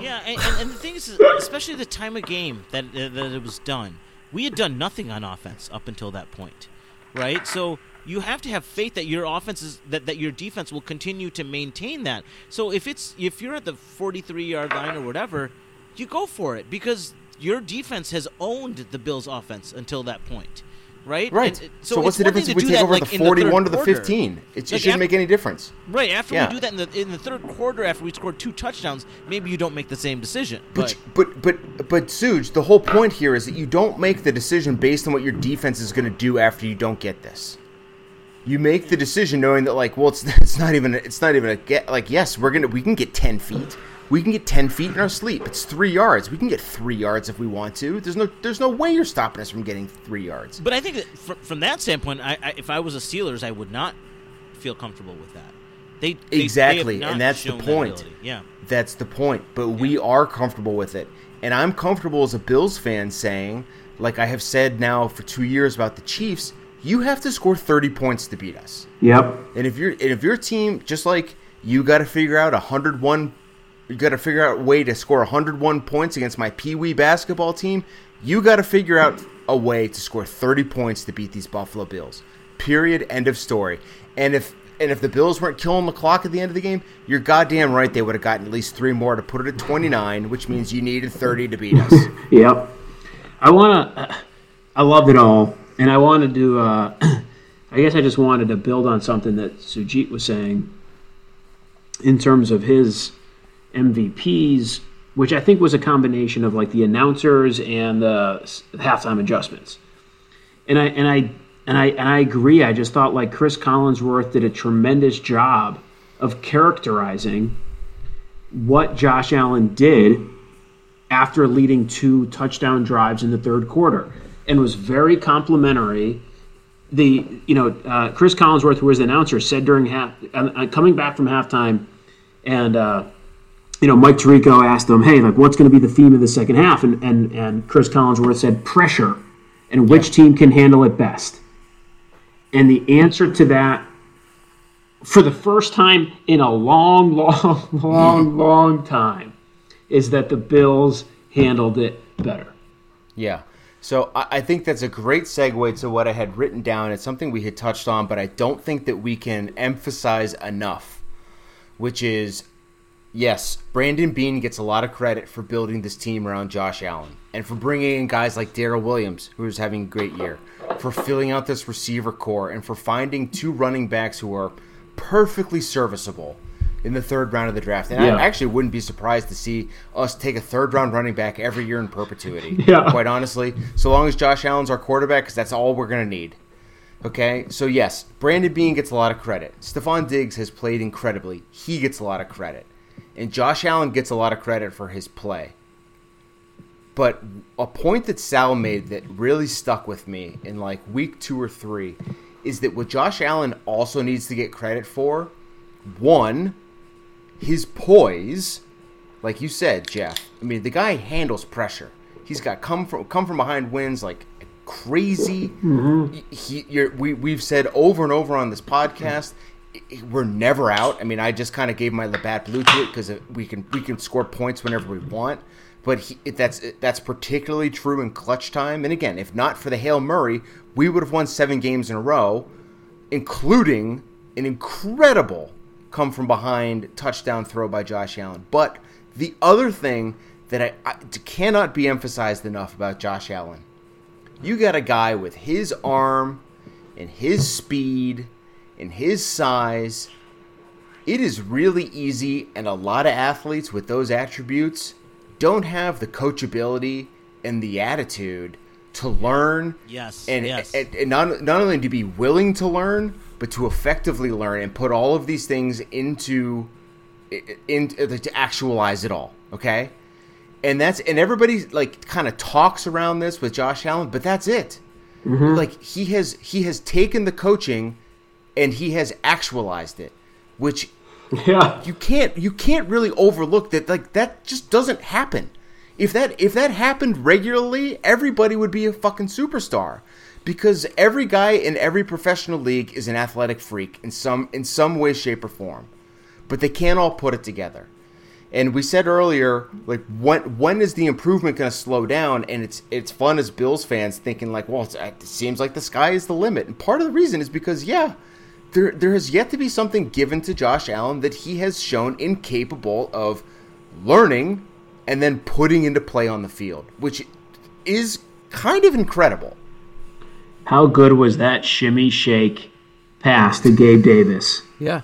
Yeah, and, and, and the thing is, especially the time of game that uh, that it was done, we had done nothing on offense up until that point, right? So you have to have faith that your offense is that, that your defense will continue to maintain that. So if it's if you're at the 43 yard line or whatever, you go for it because your defense has owned the Bills' offense until that point, right? Right. And, uh, so, what's the difference if we take that, over like, the third 41 to the 15? It, it Like, shouldn't af- make any difference. Right after Yeah. we do that in the in the third quarter, after we scored two touchdowns, maybe you don't make the same decision. But But but but but Suge, the whole point here is that you don't make the decision based on what your defense is going to do after you don't get this. You make the decision knowing that like, well, it's it's not even it's not even a get like yes, we're gonna we can get ten feet, we can get ten feet in our sleep. It's three yards. We can get three yards if we want to. There's no there's no way you're stopping us from getting three yards. But I think that from, from that standpoint, I, I, if I was a Steelers, I would not feel comfortable with that. They, they they Exactly, not and that's the shown that point. Yeah, That's the point. But we are comfortable with it. And I'm comfortable as a Bills fan saying, like I have said now for two years about the Chiefs, you have to score 30 points to beat us. Yep. And if you're and if your team just like you got to figure out 101 you got to figure out a way to score 101 points against my Pee Wee basketball team, you got to figure out a way to score 30 points to beat these Buffalo Bills. Period. End of story. And if and if the Bills weren't killing the clock at the end of the game, you're goddamn right they would have gotten at least three more to put it at 29, which means you needed 30 to beat us. Yep. I want to. I loved it all, and I wanted to. Uh, I guess I just wanted to build on something that Sujit was saying in terms of his MVPs, which I think was a combination of like the announcers and the halftime adjustments. And I and I and I and I agree. I just thought like Chris Collinsworth did a tremendous job of characterizing what Josh Allen did after leading two touchdown drives in the third quarter and was very complimentary. The you know uh, chris collinsworth who was the announcer said during half uh, uh, coming back from halftime and uh, you know mike tirico asked him hey like what's going to be the theme of the second half? And and, and chris collinsworth said pressure and which team can handle it best. And the answer to that for the first time in a long long long long time is that the bills handled it better. Yeah. So I, think that's a great segue to what I had written down. It's something we had touched on, but I don't think that we can emphasize enough which is yes, Brandon Beane gets a lot of credit for building this team around Josh Allen and for bringing in guys like Daryl Williams, who's having a great year, for filling out this receiver core, and for finding two running backs who are perfectly serviceable in the third round of the draft. And Yeah. I actually wouldn't be surprised to see us take a third round running back every year in perpetuity. Yeah. Quite honestly, so long as Josh Allen's our quarterback, because that's all we're going to need. Okay, so yes, Brandon Beane gets a lot of credit. Stefon Diggs has played incredibly. He gets a lot of credit. And Josh Allen gets a lot of credit for his play. But a point that Sal made that really stuck with me in like week two or three is that what Josh Allen also needs to get credit for one, his poise, like you said, Jeff. I mean, the guy handles pressure. He's got come from come from behind wins like crazy. Mm-hmm. He, you're, we we've said over and over on this podcast, we're never out. I mean, I just kind of gave my Labatt Blue to it because we can we can score points whenever we want. But he, that's that's particularly true in clutch time. And again, if not for the Hail Murray, we would have won seven games in a row, including an incredible come from behind touchdown throw by Josh Allen. But the other thing that I, I cannot be emphasized enough about Josh Allen, you got a guy with his arm and his speed and his size. It is really easy, and a lot of athletes with those attributes don't have the coachability and the attitude to learn Yes, and, yes. and, and not, not only to be willing to learn but to effectively learn and put all of these things into in, to actualize it all okay and that's and everybody like kind of talks around this with Josh Allen but that's it mm-hmm. like he has he has taken the coaching and he has actualized it which Yeah. you can't you can't really overlook that like that just doesn't happen. If that if that happened regularly, everybody would be a fucking superstar. Because every guy in every professional league is an athletic freak in some in some way, shape, or form. But they can't all put it together. And we said earlier, like when when is the improvement going to slow down? And it's it's fun as Bills fans thinking like, well, it seems like the sky is the limit. And part of the reason is because yeah, there there has yet to be something given to Josh Allen that he has shown incapable of learning and then putting into play on the field, which is kind of incredible. How good was that shimmy shake pass to Gabe Davis? Yeah.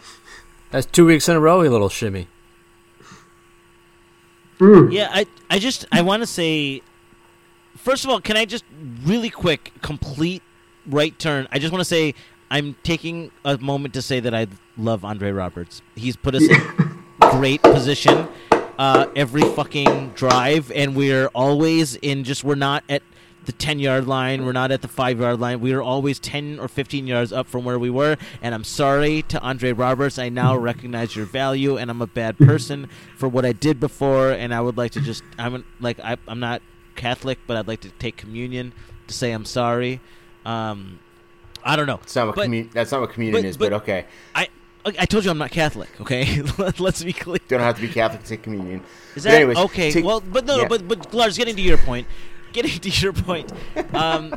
That's two weeks in a row, a little shimmy. Yeah, I I just I want to say first of all, can I just really quick complete right turn? I just want to say I'm taking a moment to say that I love Andre Roberts. He's put us in great position uh, every fucking drive, and we're always in. Just we're not at the 10 yard line. We're not at the 5 yard line. We are always 10 or 15 yards up from where we were. And I'm sorry to Andre Roberts. I now recognize your value, and I'm a bad person for what I did before. And I would like to just, I'm like, I, I'm not Catholic, but I'd like to take communion to say I'm sorry. Um, I don't know. It's not what But- commun- that's not what communion but- is, but, but- okay. I, I told you I'm not Catholic, okay? Let's be clear. Don't have to be Catholic to take communion. Is that anyways, okay? take- well, but no, yeah. but but Lars, getting to your point, getting to your point. Um,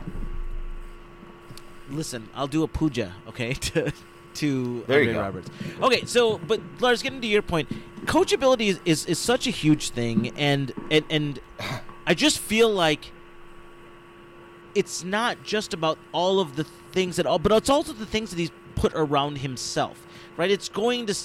listen, I'll do a puja, okay, to to There Andre. Roberts. Okay, so but Lars, getting to your point, coachability is, is, is such a huge thing, and and and I just feel like it's not just about all of the things that all, but it's also the things that he's put around himself, right? It's going to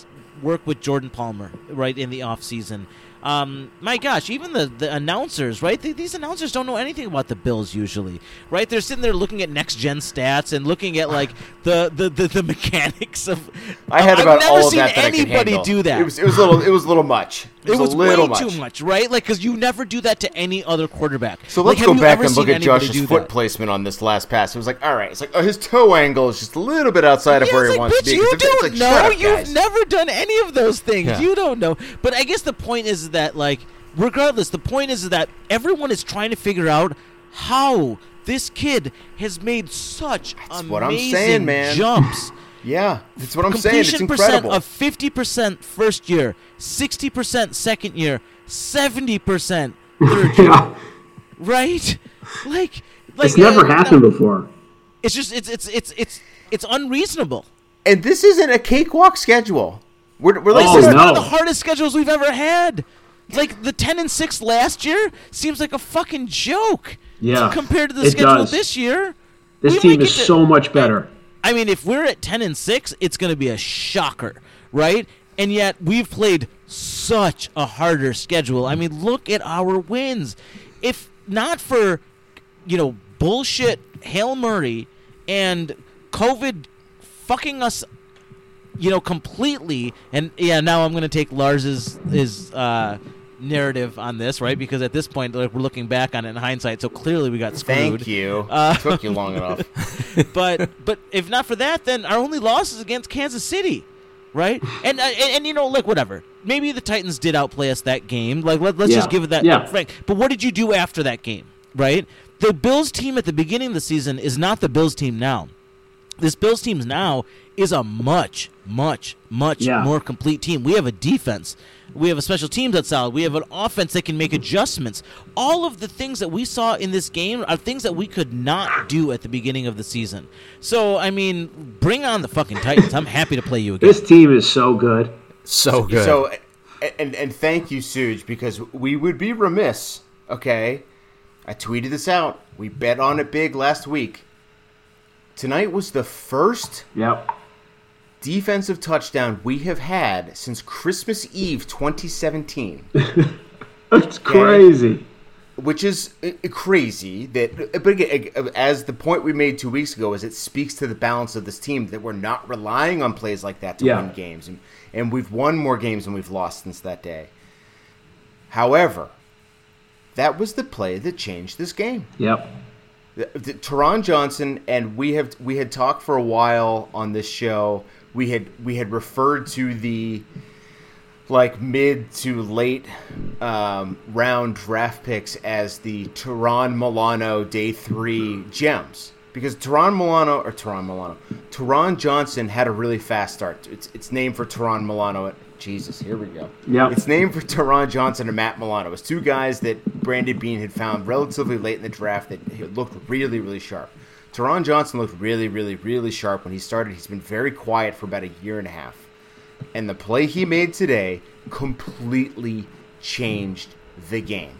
work with Jordan Palmer, right, in the off season. Um, my gosh, even the, the announcers, right? Th these announcers don't know anything about the Bills usually, right? They're sitting there looking at next gen stats and looking at like the the, the, the mechanics of. I had I've about never all seen that that I could anybody do that. It was it was a little it was a little much. It was, It was a little way much. too much, right? Like, because you never do that to any other quarterback. So Like, let's have go back and look at Josh's foot that? placement on this last pass. It was like, all right, it's like oh, his toe angle is just a little bit outside of where he like, wants bitch, to be. you don't like, know. up, You've never done any of those things. Yeah. You don't know. But I guess the point is that, like, regardless, the point is that everyone is trying to figure out how this kid has made such That's amazing what I'm saying, man. jumps. Yeah, that's what I'm saying. It's Completion percent of fifty percent first year, sixty percent second year, seventy percent third year. Yeah. right? Like, like It's never uh, happened before. It's just it's it's it's it's it's unreasonable. and this isn't a cakewalk schedule. We're, we're like Oh, This is no. one of the hardest schedules we've ever had. Like the ten and six last year seems like a fucking joke. Yeah, compared to the schedule does. this year. This team is to- so much better. I mean, if we're at ten and six, it's going to be a shocker, right? And yet we've played such a harder schedule. I mean, look at our wins. If not for, you know, bullshit Hail Murray and COVID fucking us, you know, completely. And yeah, now I'm going to take Lars's his uh, narrative on this, right? Because at this point, like, we're looking back on it in hindsight, so clearly we got screwed. Thank you. Uh, Took you long enough. but but if not for that, then our only loss is against Kansas City, right? And uh, and, and you know, like whatever. Maybe the Titans did outplay us that game. Like let, let's Yeah. just give it that. Yeah. Frank. But what did you do after that game, right? The Bills team at the beginning of the season is not the Bills team now. This Bills team now is a much, much, much Yeah. more complete team. We have a defense. We have a special teams that's solid. We have an offense that can make adjustments. All of the things that we saw in this game are things that we could not do at the beginning of the season. So, I mean, bring on the fucking Titans. I'm happy to play you again. This team is so good. So good. So, and and thank you, Suge, because we would be remiss. Okay, I tweeted this out. We bet on it big last week. Tonight was the first Yep. defensive touchdown we have had since Christmas Eve 2017, It's crazy. which is uh, crazy. That, but again, uh, as the point we made two weeks ago, is it speaks to the balance of this team that we're not relying on plays like that to Yeah. win games, and, and we've won more games than we've lost since that day. However, that was the play that changed this game. Yep. Taron Johnson and we have we had talked for a while on this show. We had we had referred to the like mid to late um, round draft picks as the Taron Milano day three gems because Taron Milano or Taron Milano Taron Johnson had a really fast start. It's it's named for Taron Milano. Jesus, here we go. Yep. It's named for Taron Johnson and Matt Milano. It was two guys that Brandon Beane had found relatively late in the draft that looked really, really sharp. Taron Johnson looked really, really, really sharp when he started. He's been very quiet for about a year and a half. And the play he made today completely changed the game.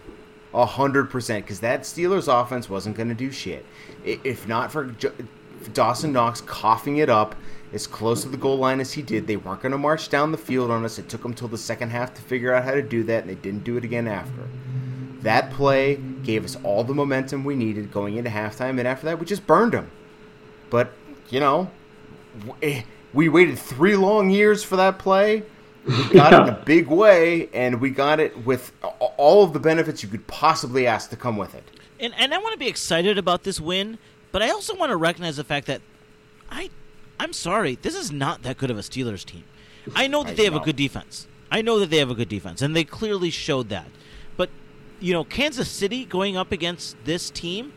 A hundred percent, because that Steelers offense wasn't going to do shit. If not for Jo- Dawson Knox coughing it up as close to the goal line as he did, they weren't going to march down the field on us. It took them till the second half to figure out how to do that, and they didn't do it again after. That play gave us all the momentum we needed going into halftime, and after that, we just burned them. But you know, eh, we waited three long years for that play. We got it in a big way, and we got it with all of the benefits you could possibly ask to come with it. And and I want to be excited about this win, but I also want to recognize the fact that I I'm sorry, this is not that good of a Steelers team. I know that I they have a good defense. I know that they have a good defense, and they clearly showed that. But you know, Kansas City going up against this team,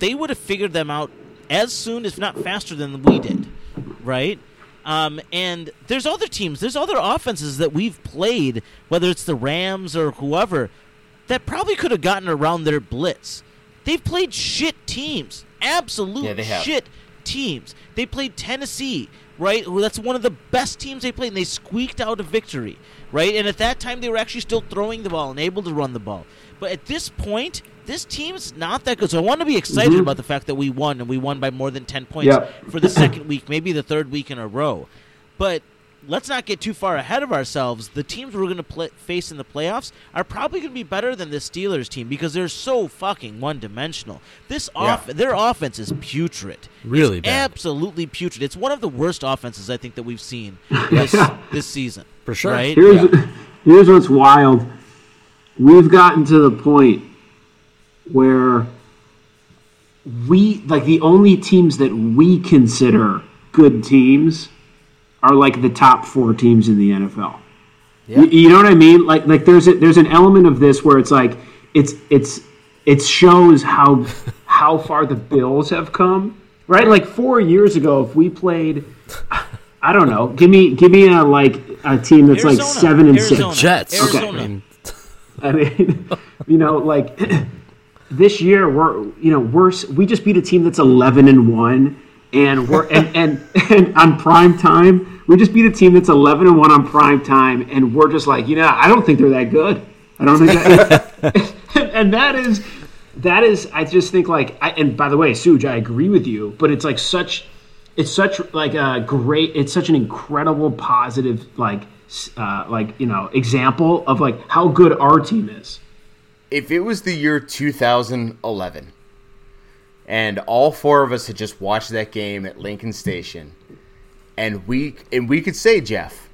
they would have figured them out as soon, if not faster, than we did, right? Um, and there's other teams, there's other offenses that we've played, whether it's the Rams or whoever, that probably could have gotten around their blitz. They've played shit teams, absolute Yeah, they have. shit teams. They played Tennessee, right? That's one of the best teams they played, and they squeaked out a victory, right? And at that time, they were actually still throwing the ball and able to run the ball. But at this point, this team's not that good. So I want to be excited mm-hmm. about the fact that we won, and we won by more than 10 points Yep. for the second week, maybe the third week in a row. But let's not get too far ahead of ourselves. The teams we're going to face in the playoffs are probably going to be better than the Steelers team because they're so fucking one-dimensional. This off Yeah. their offense is putrid. Really It's bad. absolutely putrid. It's one of the worst offenses I think that we've seen this this season. For sure. Right? Here's here's what's wild. We've gotten to the point where we like the only teams that we consider good teams are like the top four teams in the NFL. You, you know what I mean? Like like there's a, there's an element of this where it's like it's it's it shows how how far the Bills have come. Right? Like 4 years ago if we played I don't know. Give me give me a like a team that's like 7 and Arizona. 6. Jets. Arizona. I mean, I mean, you know, like this year we're you know we're we just beat a team that's eleven and one, and we're and, and and on prime time, we just beat a team that's eleven and one on prime time, and we're just like, you know, I don't think they're that good. I don't think that, and that is that is. I just think like, I, and by the way, Suj, I agree with you, but it's like such, it's such like a great, it's such an incredible positive like, uh, like you know, example of like how good our team is. if it was the year 2011 and all four of us had just watched that game at Lincoln Station and we and we could say Jeff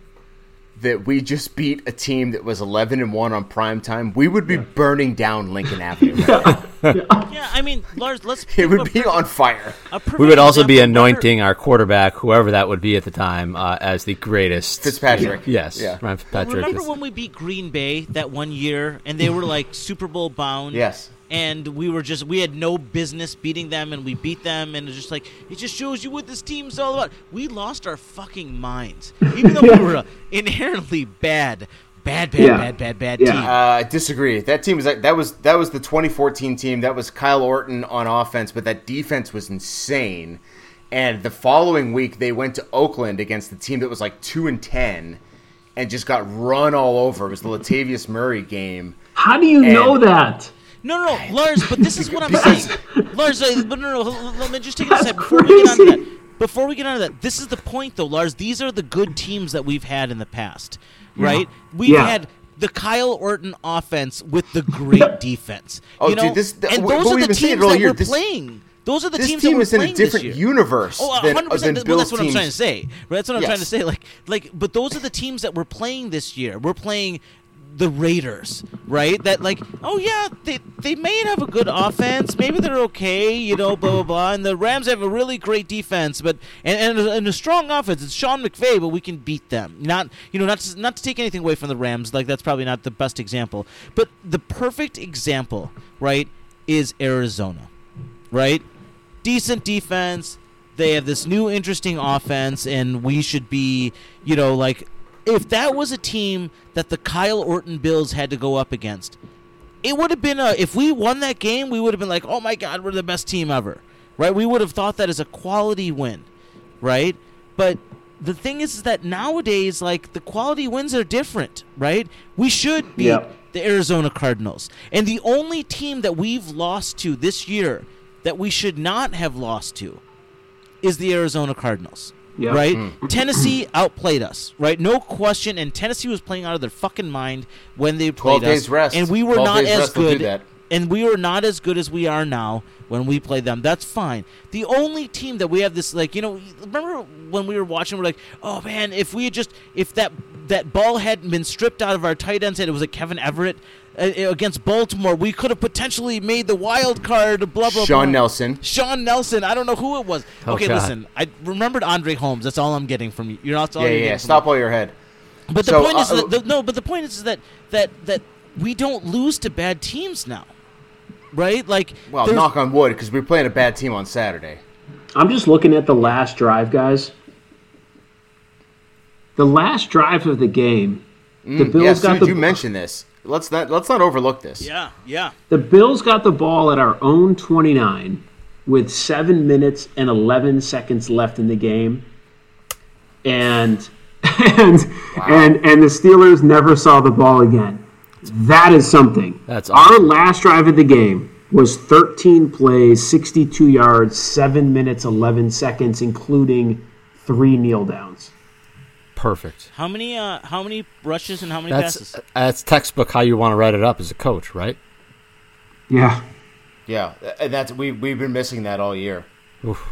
that we just beat a team that was 11 and 1 on prime time we would be burning down Lincoln Avenue right now. Yeah, I mean, Lars, let's. it would be per- on fire We would also be anointing our quarterback, whoever that would be at the time, uh, as the greatest. Fitzpatrick. Yes, Yeah. Ryan Fitzpatrick. Remember when we beat Green Bay that one year, and they were like Super Bowl bound? yes and we were just we had no business beating them and we beat them and it's just like it just shows you what this team's all about we lost our fucking minds even though we were inherently bad bad bad Yeah. bad bad bad Yeah. team uh, I disagree. That team was that was that was the 2014 team. That was Kyle Orton on offense, but that defense was insane. And the following week, they went to Oakland against the team that was like two and ten, and just got run all over. It was the Latavius Murray game. How do you know that? No no no lars but this is what i'm saying lars uh, but no, no no let me just take a step before we get on to that before we get on to that this is the point though lars these are the good teams that we've had in the past right we've Yeah. had the Kyle Orton offense with the great defense. Oh, you know? dude, this- and those are the been saying it teams that year. we're This- playing. Those are the teams team that we're playing. This team is in a different universe Oh, than, 100%. than well, that's what I'm trying to say. That's what I'm trying to say. Like, like, but those are the teams that we're playing this year. We're playing the Raiders, right? That like, oh yeah, they they may have a good offense, maybe they're okay, you know, blah blah blah. And the Rams have a really great defense, but and and a, and a strong offense. It's Sean McVay, but we can beat them. Not you know, not to, not to take anything away from the Rams. Like that's probably not the best example, but the perfect example, right, is Arizona, right? decent defense. They have this new interesting offense, and we should be, you know, like if that was a team that the Kyle Orton Bills had to go up against, it would have been a. If we won that game, we would have been like, oh my god, we're the best team ever, right? We would have thought that as a quality win, right? But the thing is, is that nowadays, like the quality wins are different, right? We should beat Yep. the Arizona Cardinals, and the only team that we've lost to this year that we should not have lost to is the Arizona Cardinals. Yep. Right? Hmm. Tennessee outplayed us, right? No question. And Tennessee was playing out of their fucking mind when they 12 played us. rest. And we were not as rest will do good. And we were not as good as we are now when we played them. That's fine. The only team that we have this like, you know, remember when we were watching, we're like, oh man, if we had just if that that ball hadn't been stripped out of our tight ends and it was a Kevin Everett uh, against Baltimore, we could have potentially made the wild card. Blah blah. Sean blah. Nelson. Sean Nelson. I don't know who it was. Oh, okay, God. listen. I remembered Andre Holmes. That's all I'm getting from you. You're not. all Yeah, you're yeah, yeah. Stop me. while your head. But the So, point is uh, that the, no. But the point is that that that we don't lose to bad teams now, right? Like, Well, knock on wood, because we're playing a bad team on Saturday. I'm just looking at the last drive, guys. The last drive of the game, the Bills Mm, yeah, got Sude, the you mentioned this. Let's not let's not overlook this. Yeah, yeah. the Bills got the ball at our own 29 with seven minutes and 11 seconds left in the game, and and and and the Steelers never saw the ball again. That is something. That's our last drive of the game was 13 plays, 62 yards, seven minutes, 11 seconds, including three kneel downs. Perfect. How many? Uh, how many rushes and how many That's passes? that's textbook how you want to write it up as a coach, right? Yeah. Yeah, and that's we we've been missing that all year. Oof.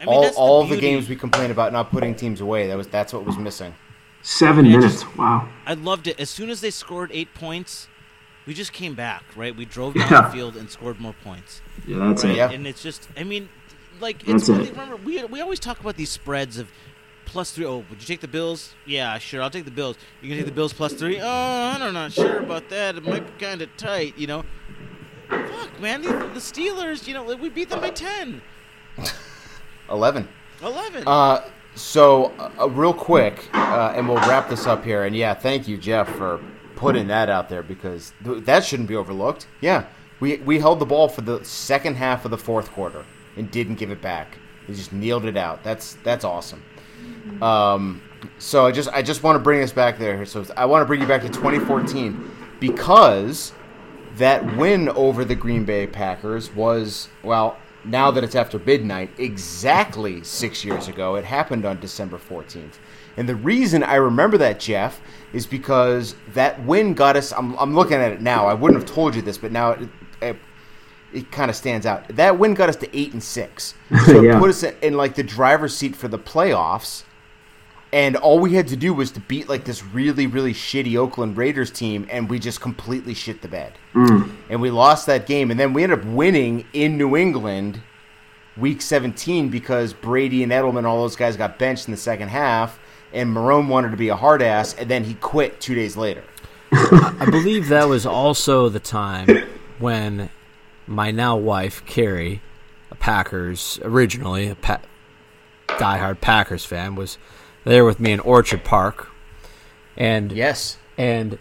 I mean, all that's all the the, games we complained about not putting teams away. That was that's what was missing. Seven Yeah, minutes. just- wow. I loved it. As soon as they scored eight points, we just came back. Right? We drove down Yeah. the field and scored more points. Yeah, that's Right? it. Yeah. And it's just, I mean, like That's it's really, it. remember we we always talk about these spreads of plus three. Oh, would you take the Bills? Yeah, sure. I'll take the Bills. You can take the Bills plus three. Oh, I'm not sure about that. It might be kind of tight, you know. Fuck, man. The, the Steelers, you know, we beat them by 10, Eleven. 11. Uh, so uh, real quick, uh, and we'll wrap this up here. And yeah, thank you, Jeff, for putting that out there because th- that shouldn't be overlooked. Yeah, we we held the ball for the second half of the fourth quarter and didn't give it back. He just kneeled it out. That's that's awesome. Um, so I just I just want to bring us back there. So I want to bring you back to 2014 because that win over the Green Bay Packers was well. Now that it's after midnight, exactly six years ago, it happened on December 14th. And the reason I remember that, Jeff, is because that win got us. I'm, I'm looking at it now. I wouldn't have told you this, but now it, it, it kind of stands out. That win got us to eight and six, so Yeah. it put us in like the driver's seat for the playoffs. And all we had to do was to beat like this really, really shitty Oakland Raiders team, and we just completely shit the bed. Mm. And we lost that game, and then we ended up winning in New England, week 17, because Brady and Edelman, all those guys got benched in the second half, and Marrone wanted to be a hard ass, and then he quit two days later. I believe that was also the time when my now wife Carrie, a Packers originally a pa- diehard Packers fan, was there with me in Orchard Park, and Yes. and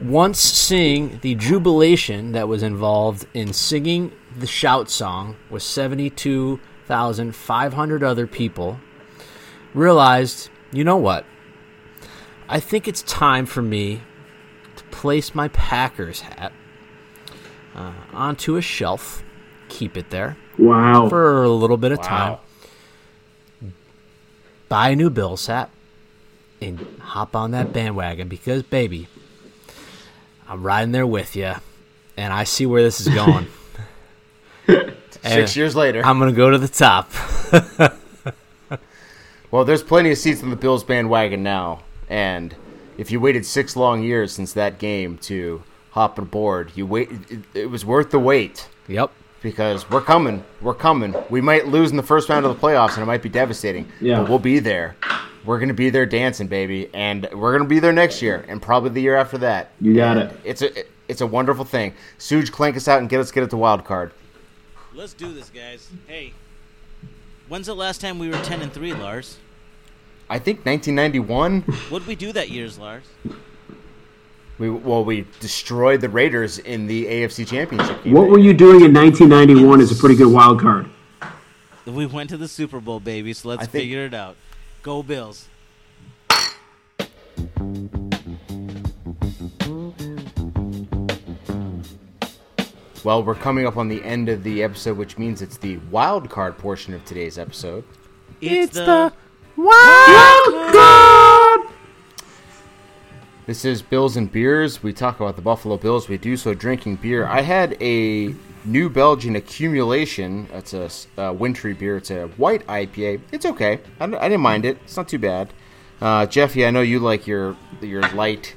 once seeing the jubilation that was involved in singing the shout song with 72,500 other people, realized, you know what? I think it's time for me to place my Packers hat uh, onto a shelf, keep it there Wow. for a little bit of time, Wow. Buy a new Bills hat, and hop on that bandwagon because, baby, I'm riding there with you, and I see where this is going. Six years later. I'm gonna go to the top. Well, there's plenty of seats on the Bills bandwagon now, and if you waited six long years since that game to hop aboard, you wait. It, it was worth the wait Yep. Because we're coming. We're coming. We might lose in the first round of the playoffs, and it might be devastating. Yeah. but we'll be there. We're gonna be there dancing, baby, and we're gonna be there next year, and probably the year after that. You got And it. It's a it's a wonderful thing. Suge, clank us out and get us get it the wild card. Let's do this, guys. Hey, when's the last time we were ten and three, Lars? I think 1991. What did we do that year's, Lars? We well we destroyed the Raiders in the AFC Championship game. What were you doing in 1991 is a pretty good wild card. We went to the Super Bowl, baby. So let's think- figure it out. Go Bills. Well, we're coming up on the end of the episode, which means it's the wild card portion of today's episode. It's, the, This is Bills and Beers. We talk about the Buffalo Bills. We do so drinking beer. I had a New Belgium accumulation. It's a uh, wintry beer. It's a white IPA. It's okay. I, I didn't mind it. It's not too bad. Uh, Jeffy, I know you like your your light.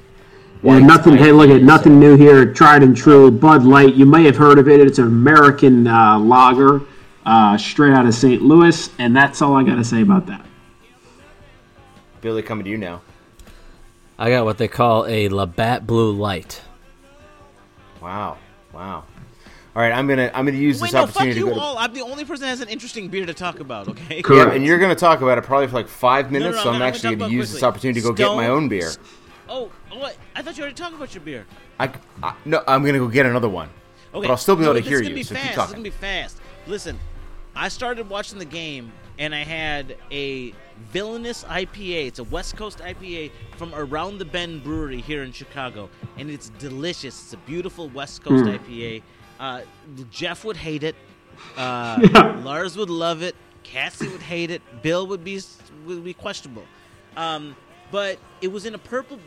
Yeah, nothing. Hey, look at nothing so- new here. Tried and true. Bud Light. You may have heard of it. It's an American uh, lager, uh, straight out of St. Louis, and that's all I got to say about that. Billy, coming to you now. I got what they call a Labatt Blue Light. Wow, wow. All right, I'm gonna I'm gonna use Wait, this no, fuck opportunity to you go. To, all. I'm the only person that has an interesting beer to talk about. Okay. yeah, and you're gonna talk about it probably for like five No, no, minutes. no, so I'm gonna actually talk gonna about use this opportunity to go get my own beer. Oh, what? I thought you already talked about your beer. I, I no, I'm gonna go get another one. Okay. But I'll still be able No, to this hear is gonna you, Be so fast. keep This is gonna be fast. Listen, I started watching the game and I had a villainous IPA. It's a West Coast IPA from Around the Bend Brewery here in Chicago, and it's delicious. It's a beautiful West Coast IPA. Uh, Jeff would hate it. Uh, Yeah. Lars would love it. Cassie would hate it. Bill would be would be questionable. Um, but it was in a purple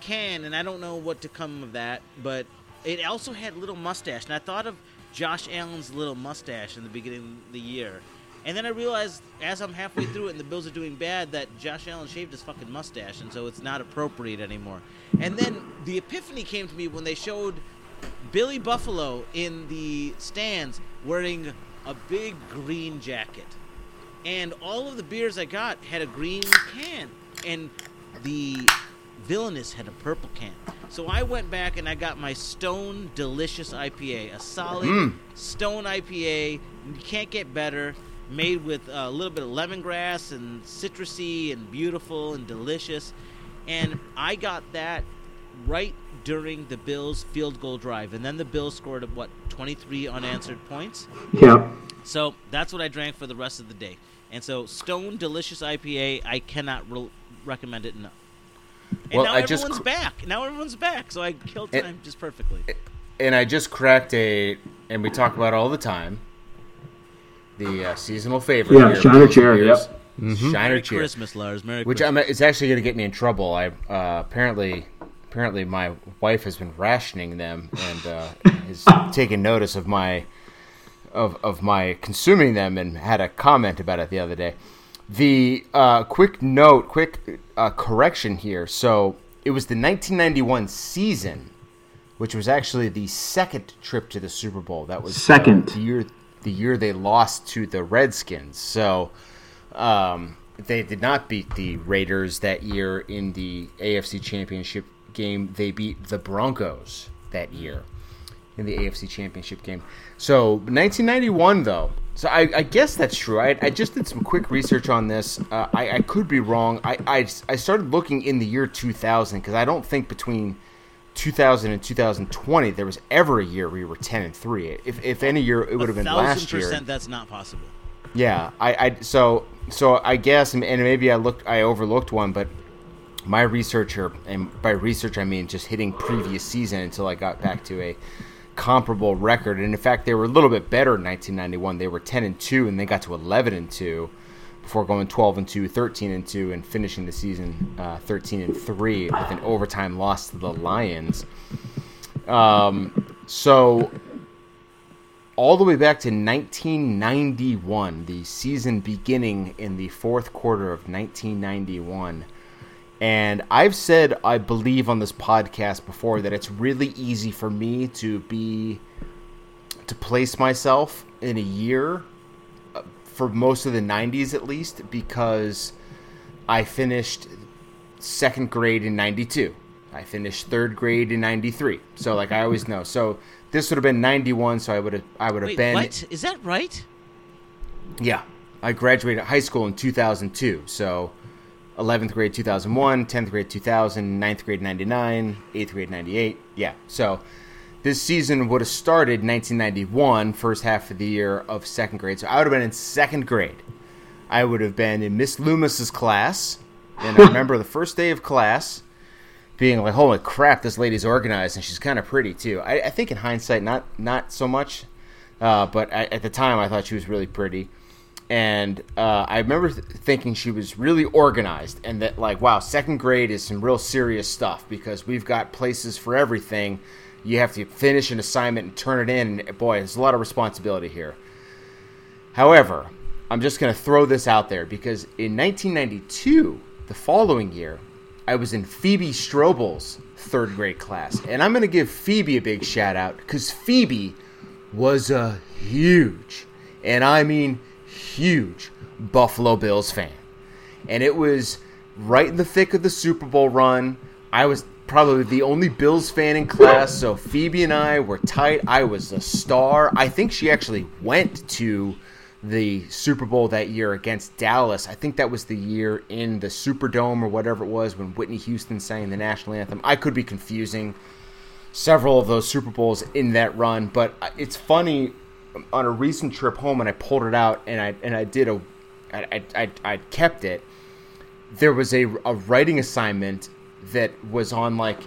can, and I don't know what to come of that. But it also had little mustache, and I thought of Josh Allen's little mustache in the beginning of the year. And then I realized, as I'm halfway through it and the Bills are doing bad, that Josh Allen shaved his fucking mustache, and so it's not appropriate anymore. And then the epiphany came to me when they showed Billy Buffalo in the stands wearing a big green jacket. And all of the beers I got had a green can. And the Villainous had a purple can. So I went back and I got my Stone Delicious IPA, a solid mm. Stone IPA. You can't get better. Made with a little bit of lemongrass and citrusy and beautiful and delicious. And I got that right during the Bills' field goal drive. And then the Bills scored, what, 23 unanswered points? Yep. So that's what I drank for the rest of the day. And so Stone Delicious IPA, I cannot re- recommend it enough. And Well, now I just everyone's cr- back. Now everyone's back, so I killed It- time just perfectly. and I just cracked a, and we talk about it all the time. The uh, seasonal favorite. Yeah, here, Shiner Beers and Cherry, Beers. yep. Shiner Merry Cherry. Christmas, Lars. Merry which Christmas. I'm, it's actually going to get me in trouble. I uh, apparently apparently my wife has been rationing them and uh, has taken notice of my of of my consuming them and had a comment about it the other day. The uh, quick note, quick uh, correction here. So it was the 1991 season, which was actually the second trip to the Super Bowl. That was uh, Second. the year the year they lost to the Redskins. So um, they did not beat the Raiders that year in the AFC Championship game. They beat the Broncos that year in the AFC Championship game. So 1991, though. So I, I guess that's true. I, I just did some quick research on this. Uh, I, I could be wrong. I, I, I started looking in the year 2000 because I don't think between 2000 and 2020 there was ever a year we were 10 and three. If, if any year, it would have been last year. percent that's not possible. Yeah, I, I so so I guess and maybe I looked I overlooked one, but my researcher and by research I mean just hitting previous season until I got back to a comparable record. And in fact, they were a little bit better in 1991. They were 10 and 2 and they got to 11 and 2 before going 12 and 2, 13 and 2 and finishing the season uh, 13 and 3 with an overtime loss to the Lions. Um, so all the way back to 1991, the season beginning in the fourth quarter of 1991. And I've said, I believe on this podcast before, that it's really easy for me to be, to place myself in a year for most of the 90s at least, because I finished second grade in 92. I finished third grade in 93. So, like, I always know. So, this would have been 91, so I would have, I would have Wait, been. what? Is that right? Yeah. I graduated high school in 2002. So 11th grade 2001, 10th grade 2000, 9th grade 99, 8th grade 98. Yeah. So this season would have started 1991, first half of the year of second grade. So I would have been in second grade. I would have been in Miss Loomis's class. And I remember the first day of class being like, "Holy crap, this lady's organized and she's kind of pretty too." I, I think in hindsight, not not so much, uh, but I, at the time I thought she was really pretty, and uh, I remember th- thinking she was really organized and that like, wow, second grade is some real serious stuff because we've got places for everything. You have to finish an assignment and turn it in. Boy, there's a lot of responsibility here. However, I'm just going to throw this out there because in 1992, the following year, I was in Phoebe Strobel's third grade class. And I'm going to give Phoebe a big shout out because Phoebe was a huge, and I mean huge, Buffalo Bills fan. And it was right in the thick of the Super Bowl run. I was probably the only Bills fan in class, so Phoebe and I were tight. I was a star. I think she actually went to the Super Bowl that year against Dallas. I think that was the year in the Superdome or whatever it was when Whitney Houston sang the national anthem. I could be confusing several of those Super Bowls in that run, but it's funny on a recent trip home and I pulled it out and I and I did a I I, I, I kept it. There was a, a writing assignment that was on like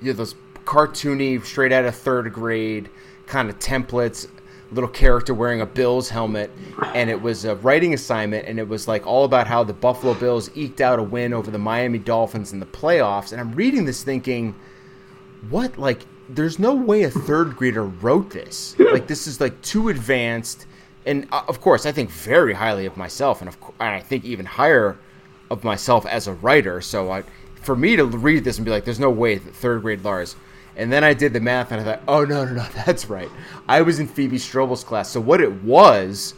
you know, those cartoony, straight out of third grade kind of templates. Little character wearing a Bills helmet, and it was a writing assignment, and it was like all about how the Buffalo Bills eked out a win over the Miami Dolphins in the playoffs. And I'm reading this thinking, what? Like, there's no way a third grader wrote this. Like, this is like too advanced. And uh, of course, I think very highly of myself, and of and I think even higher of myself as a writer. So I, for me to read this and be like, "There's no way that third grade Lars." And then I did the math, and I thought, "Oh no, no, no, that's right. I was in Phoebe Strobel's class. So what it was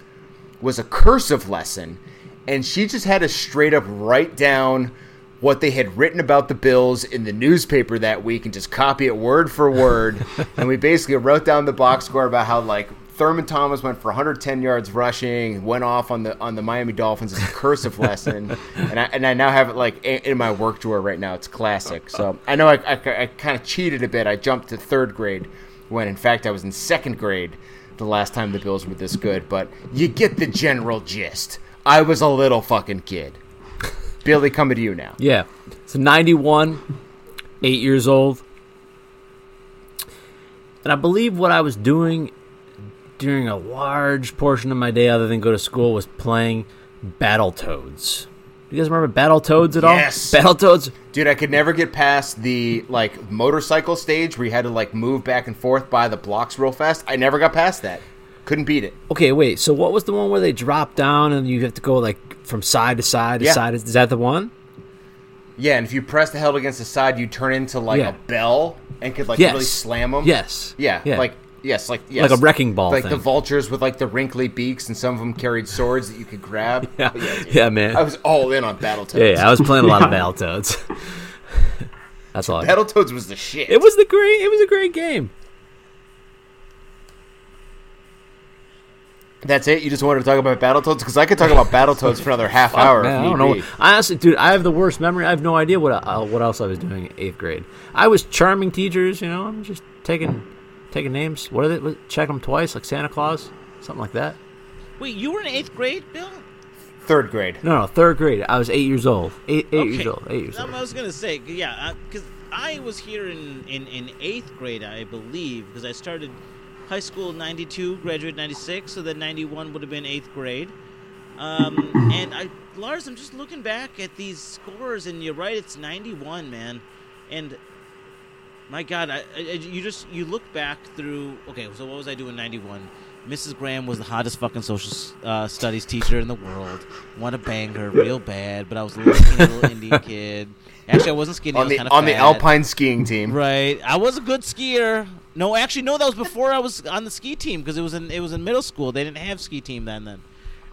was a cursive lesson, and she just had to straight up write down." What they had written about the Bills in the newspaper that week and just copy it word for word. and we basically wrote down the box score about how like Thurman Thomas went for 110 yards rushing, went off on the on the Miami Dolphins as a cursive lesson, and I and I now have it like in, in my work drawer right now. It's classic. So I know I, I, I kind of cheated a bit. I jumped to third grade when in fact I was in second grade the last time the Bills were this good, but you get the general gist. I was a little fucking kid. Billy, coming to you now. Yeah. So 91, eight years old. And I believe what I was doing during a large portion of my day, other than go to school, was playing Battletoads. You guys remember Battletoads at all? Yes. all? Battletoads. Dude, I could never get past the like motorcycle stage where you had to like move back and forth by the blocks real fast. I never got past that. Couldn't beat it. Okay, wait. So what was the one where they drop down and you have to go like from side to side to Yeah. side? Is that the one? Yeah, and if you press the held against the side, you turn into like Yeah. a bell and could like Yes. really slam them. Yes. Yeah, Yeah. like yes, like yes. Like a wrecking ball Like thing. the vultures with like the wrinkly beaks, and some of them carried swords that you could grab. Yeah, dude. yeah, man. I was all in on Battletoads. Yeah, yeah, I was playing a lot of Battletoads. That's all. Battletoads was the shit. It was the great. It was a great game. That's it. You just wanted to talk about Battletoads because I could talk about Battletoads for another half hour. Man, I don't know. be. I honestly, dude, I have the worst memory. I have no idea what uh, what else I was doing in eighth grade. I was charming teachers. You know, I'm just taking taking names. What are they? Check them twice, like Santa Claus, something like that. Wait, you were in eighth grade, Bill? Third grade. No, no, third grade. I was eight years old. Eight, eight Okay. years old. Eight years Um, old. I was gonna say, yeah, because I was here in, in, in eighth grade, I believe, because I started high school in '92, graduated '96, so then '91 would have been eighth grade. Um, and I, Lars, I'm just looking back at these scores, and you're right, it's 91, man. And my God, I, I, you just you look back through. Okay, so what was I doing in '91? Mrs. Graham was the hottest fucking social uh, studies teacher in the world. Want to bang her real bad, but I was a little, skinny little Indian kid. Actually, I wasn't skinny. I On was the on the alpine skiing team. Right. I was a good skier. No, actually, no. That was before I was on the ski team because it was in it was in middle school. They didn't have ski team then. Then.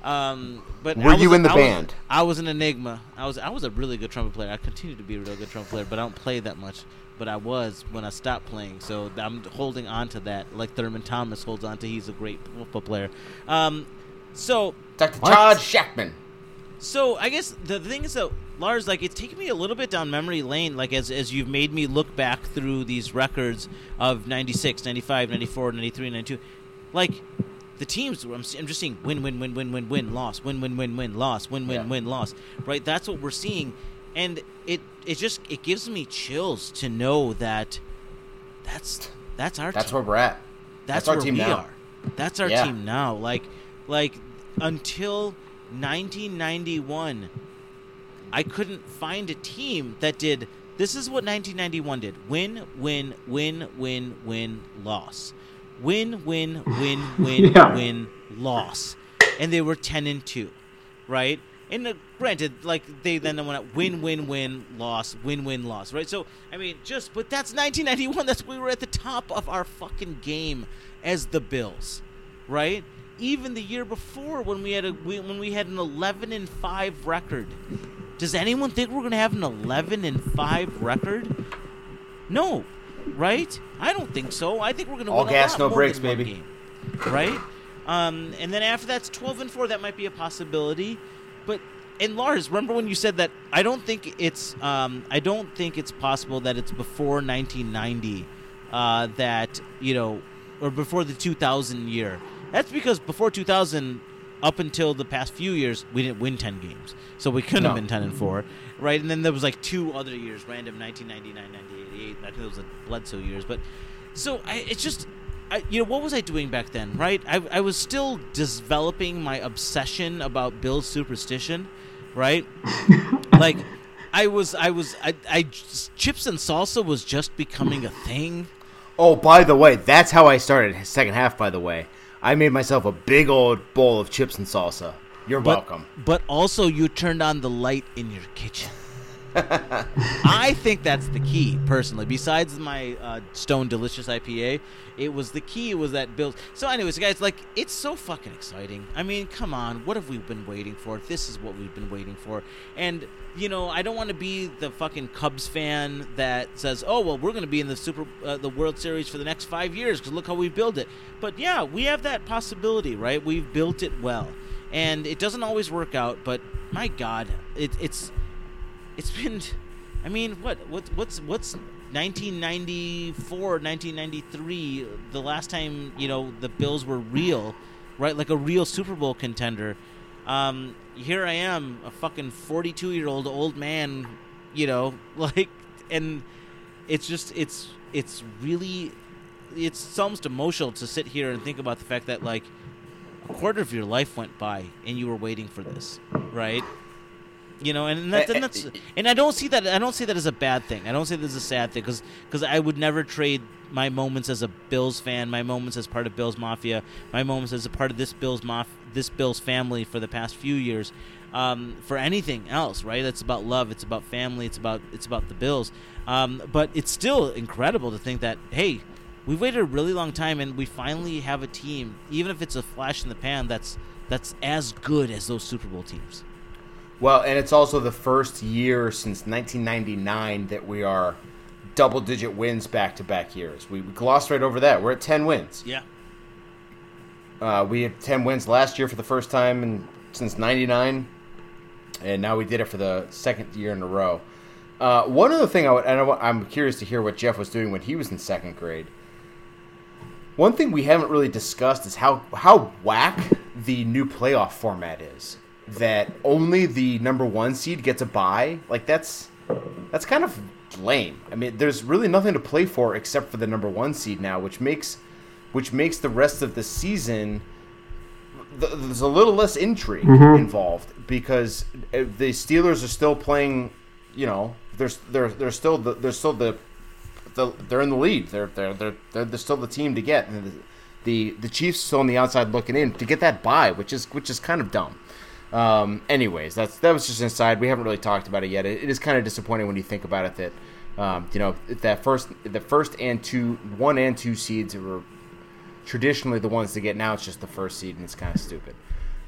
Um, but Were was you in the I was- band? I was an enigma. I was I was a really good trumpet player. I continue to be a real good trumpet player, but I don't play that much. But I was when I stopped playing, so I'm holding on to that. Like Thurman Thomas holds on to. He's a great football player. Um, so Dr. What? Todd Shackman. so I guess the thing is that Lars, like, it's taken me a little bit down memory lane, like as as you've made me look back through these records of 96, 95, 94, 93, 92. Like the teams, I'm, I'm just seeing win, win, win, win, win, win, loss, win, win, win, win, loss, win, win, Yeah. win, loss. Right? That's what we're seeing, and it it just it gives me chills to know that that's that's our That's team where we're at. that's, That's our where team we now. are. That's our Yeah. team now. Like, like until 1991, I couldn't find a team that did. This is what 1991 did: win, win, win, win, win, loss, win, win, win, win, Yeah. win, loss, and they were 10 and two, right? And uh, granted, like they then went out win, win, win, loss, win, win, loss, right? So I mean, just but that's 1991. That's we were at the top of our fucking game as the Bills, right? Even the year before when we had a we, when we had an 11 and five record. Does anyone think we're gonna have an 11 and five record? No, right? I don't think so. I think we're gonna All gas, no brakes, baby. game, right? Um, and then after that's 12 and 4, that might be a possibility. But and Lars, remember when you said that I don't think it's um, I don't think it's possible that it's before 1990 uh, that you know or before the 2000 year. That's because before 2000 up until the past few years we didn't win 10 games. So we couldn't have been 10 and 4, right? And then there was like two other years, random 1999, 1988. I think those were Bledsoe years, but so I, it's just I, you know what was I doing back then, right? I, I was still developing my obsession about Bill's superstition, right? like I was I was I, I chips and salsa was just becoming a thing. Oh, by the way, that's how I started second half. By the way, I made myself a big old bowl of chips and salsa. You're But, welcome. But also, you turned on the light in your kitchen. I think that's the key, personally. Besides my uh, Stone Delicious IPA, it was the key was that Bill's. So, anyways, guys, like it's so fucking exciting. I mean, come on, what have we been waiting for? This is what we've been waiting for. And you know, I don't want to be the fucking Cubs fan that says, "Oh, well, we're going to be in the Super, uh, the World Series for the next five years because look how we built it." But yeah, we have that possibility, right? We've built it well, and it doesn't always work out. But my God, it, it's it's been. I mean, what what what's what's 1994, 1993, the last time you know the Bills were real, right? Like a real Super Bowl contender. Um, here I am, a fucking 42 year old old man, you know, like, and it's just it's it's really it's almost emotional to sit here and think about the fact that like a quarter of your life went by and you were waiting for this, right? You know, and, that, and that's and I don't see that I don't see that as a bad thing. I don't say this is a sad thing because because I would never trade my moments as a Bills fan, my moments as part of Bills Mafia, my moments as a part of this Bills Maf- this Bills family for the past few years um, for anything else. Right? It's about love. It's about family. It's about it's about the Bills. Um, but it's still incredible to think that hey, we've waited a really long time and we finally have a team, even if it's a flash in the pan, that's that's as good as those Super Bowl teams. Well, and it's also the first year since 1999 that we are double digit wins back to back years. We, we glossed right over that. We're at 10 wins. Yeah. Uh, we had 10 wins last year for the first time in, since 99, and now we did it for the second year in a row. Uh, one other thing I would, and I, I'm curious to hear what Jeff was doing when he was in second grade. One thing we haven't really discussed is how how whack the new playoff format is. That only the number one seed gets a bye. Like that's that's kind of lame. I mean, there's really nothing to play for except for the number one seed now, which makes which makes the rest of the season th- there's a little less intrigue involved because uh, the Steelers are still playing. You know, there's they're they're still the, they're still the, the they're in the lead. They're they're they're they're, they're still the team to get. And the, the the Chiefs still on the outside looking in to get that bye, which is which is kind of dumb. Um, anyways, that's that was just inside. We haven't really talked about it yet. It, it is kind of disappointing when you think about it that um, you know that first the first and two one and two seeds were traditionally the ones to get. Now it's just the first seed, and it's kind of stupid.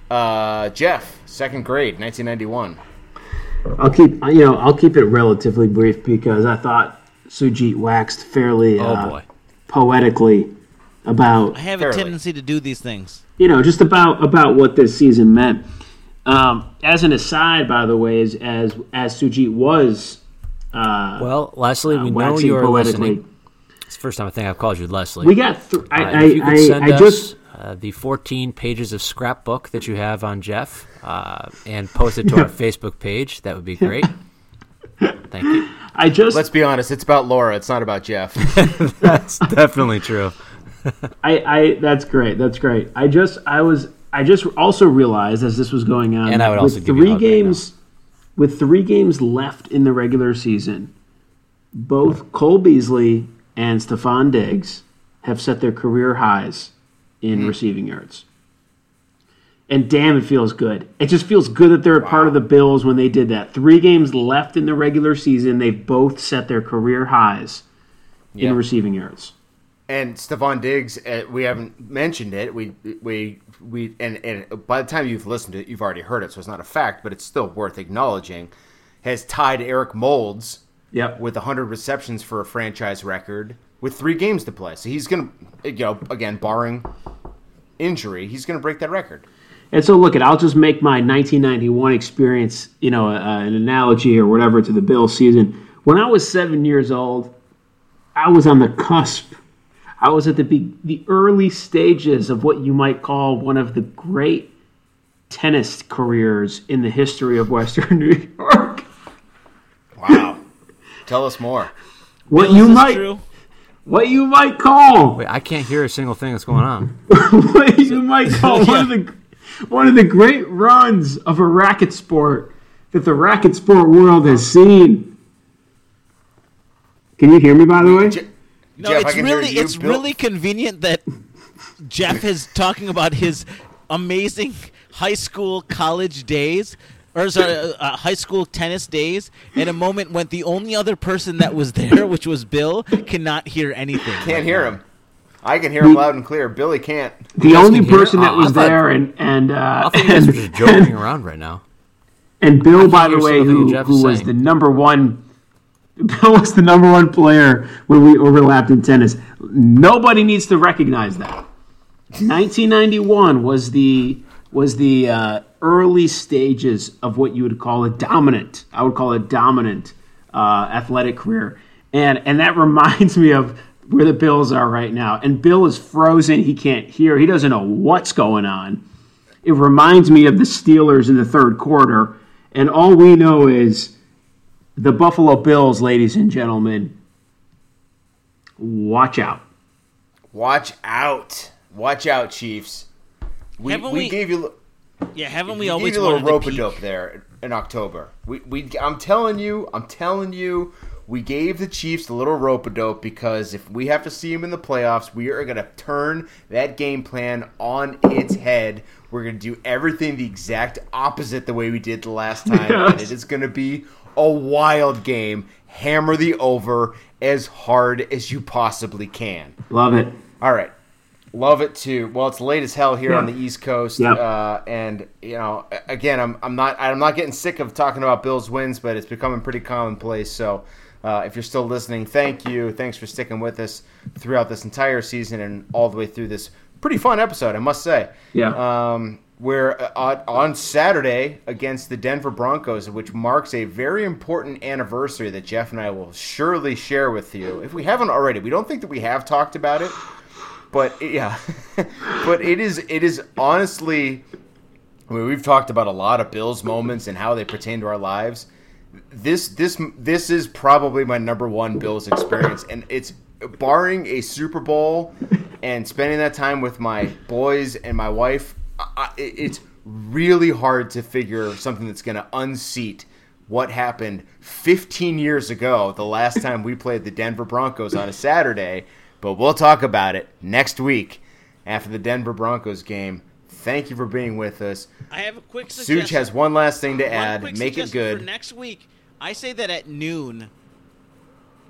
Uh, Jeff, second grade, 1991. I'll keep you know I'll keep it relatively brief because I thought Sujit waxed fairly Oh uh, boy. poetically about I have Fairly. a tendency to do these things. you know just about about what this season meant. Um, as an aside, by the way, as as, as Sujit was uh, Well, Leslie, we know you're poetically, listening. It's the first time I think I've called you Leslie. we got. Th- I, Uh, I, if you could I, send I us just uh, the 14 pages of scrapbook that you have on Jeff uh, and post it to our Facebook page, that would be great. Thank you. I just Let's be honest, it's about Laura. It's not about Jeff. That's definitely true. I, I that's great. That's great. I just I was I just also realized as this was going on And I would with also give you a three hug right games with three games left in the regular season, both Cole Beasley and Stefon Diggs have set their career highs in Hmm. receiving yards. And damn, it feels good. It just feels good that they're a part of the Bills when they did that. Three games left in the regular season, they've both set their career highs Yeah. in receiving yards. And Stefon Diggs, uh, we haven't mentioned it. We we we and and by the time you've listened to it, you've already heard it, so it's not a fact, but it's still worth acknowledging. Has tied Eric Moulds Yep. with 100 receptions for a franchise record with three games to play. So he's gonna, you know, again barring injury, he's gonna break that record. And so, look, at I'll just make my 1991 experience, you know, uh, an analogy or whatever to the Bills season. When I was seven years old, I was on the cusp. I was at the be- the early stages of what you might call one of the great tennis careers in the history of Western New York. Wow. Tell us more. What you might true? what you might call Wait, I can't hear a single thing that's going on. what you might call one of the one of the great runs of a racket sport that the racket sport world has seen. Can you hear me by the way? Je- No, Jeff, it's really it's Bill. really convenient that Jeff is talking about his amazing high school college days or sorry, uh, uh, high school tennis days in a moment when the only other person that was there, which was Bill, cannot hear anything. Can't hear him. I can hear him loud and clear. Billy can't. The guys only can person that was I thought- there and and uh, I think you guys just joking around right now. and Bill, by the way, single thing who, Jeff who is was the number one. Bill was the number one player when we overlapped in tennis. Nobody needs to recognize that. 1991 was the was the uh, early stages of what you would call a dominant. I would call it dominant uh, athletic career. and and that reminds me of where the Bills are right now. And Bill is frozen; he can't hear. He doesn't know what's going on. It reminds me of the Steelers in the third quarter, and all we know is the Buffalo Bills, ladies and gentlemen. Watch out. Watch out. Watch out, Chiefs. We, Haven't we, we- gave you Yeah, haven't we we gave always you a little rope to a dope there in October. We, we I'm telling you, I'm telling you, we gave the Chiefs a little rope a dope because if we have to see them in the playoffs, we are gonna turn that game plan on its head. We're gonna do everything the exact opposite the way we did the last time, and it is gonna be a wild game. Hammer the over as hard as you possibly can. Love it. All right. Love it too. Well, it's late as hell here Yeah. on the East Coast, Yeah. uh, and you know, again, I'm I'm not I'm not getting sick of talking about Bills wins, but it's becoming pretty commonplace. So, uh, if you're still listening, thank you. Thanks for sticking with us throughout this entire season and all the way through this pretty fun episode, I must say. Yeah. Um, we're uh, on- on Saturday against the Denver Broncos, which marks a very important anniversary that Jeff and I will surely share with you. If we haven't already, we don't think that we have talked about it, but yeah, but it is it is honestly. I mean, we've talked about a lot of Bills moments and how they pertain to our lives. This this this is probably my number one Bills experience, and it's barring a Super Bowl and spending that time with my boys and my wife. I, it's really hard to figure something that's going to unseat what happened 15 years ago, the last time we played the Denver Broncos on a Saturday. But we'll talk about it next week after the Denver Broncos game. Thank you for being with us. I have a quick suggestion. Suge has one last thing to One add. Make it good. For next week, I say that at noon,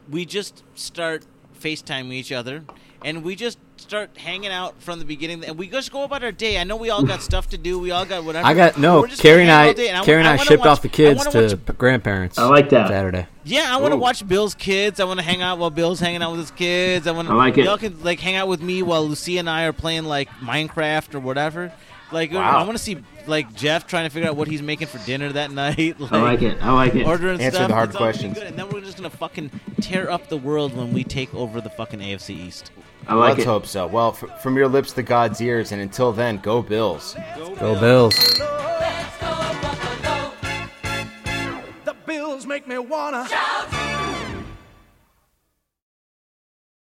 we just start FaceTiming each other, and we just start hanging out from the beginning, and we just go about our day. I know we all got stuff to do. We all got whatever. I got no. We're Carrie and gonna I, all and Carrie and I, wanna shipped watch- off the kids to watch- grandparents. I like that. Saturday. Yeah, I want to watch Bill's kids. I want to hang out while Bill's hanging out with his kids. I want to. I like it. Y'all can like hang out with me while Lucia and I are playing like Minecraft or whatever. Like Wow. I want to see like Jeff trying to figure out what he's making for dinner that night. Like, I like it. I like it. Ordering Answer stuff. the hard It's all gonna be questions. And then we're just gonna fucking tear up the world when we take over the fucking AFC East. I like Let's it. hope so. Well, f- from your lips to God's ears, and until then, go Bills. Go Bills. The Bills make me wanna Shout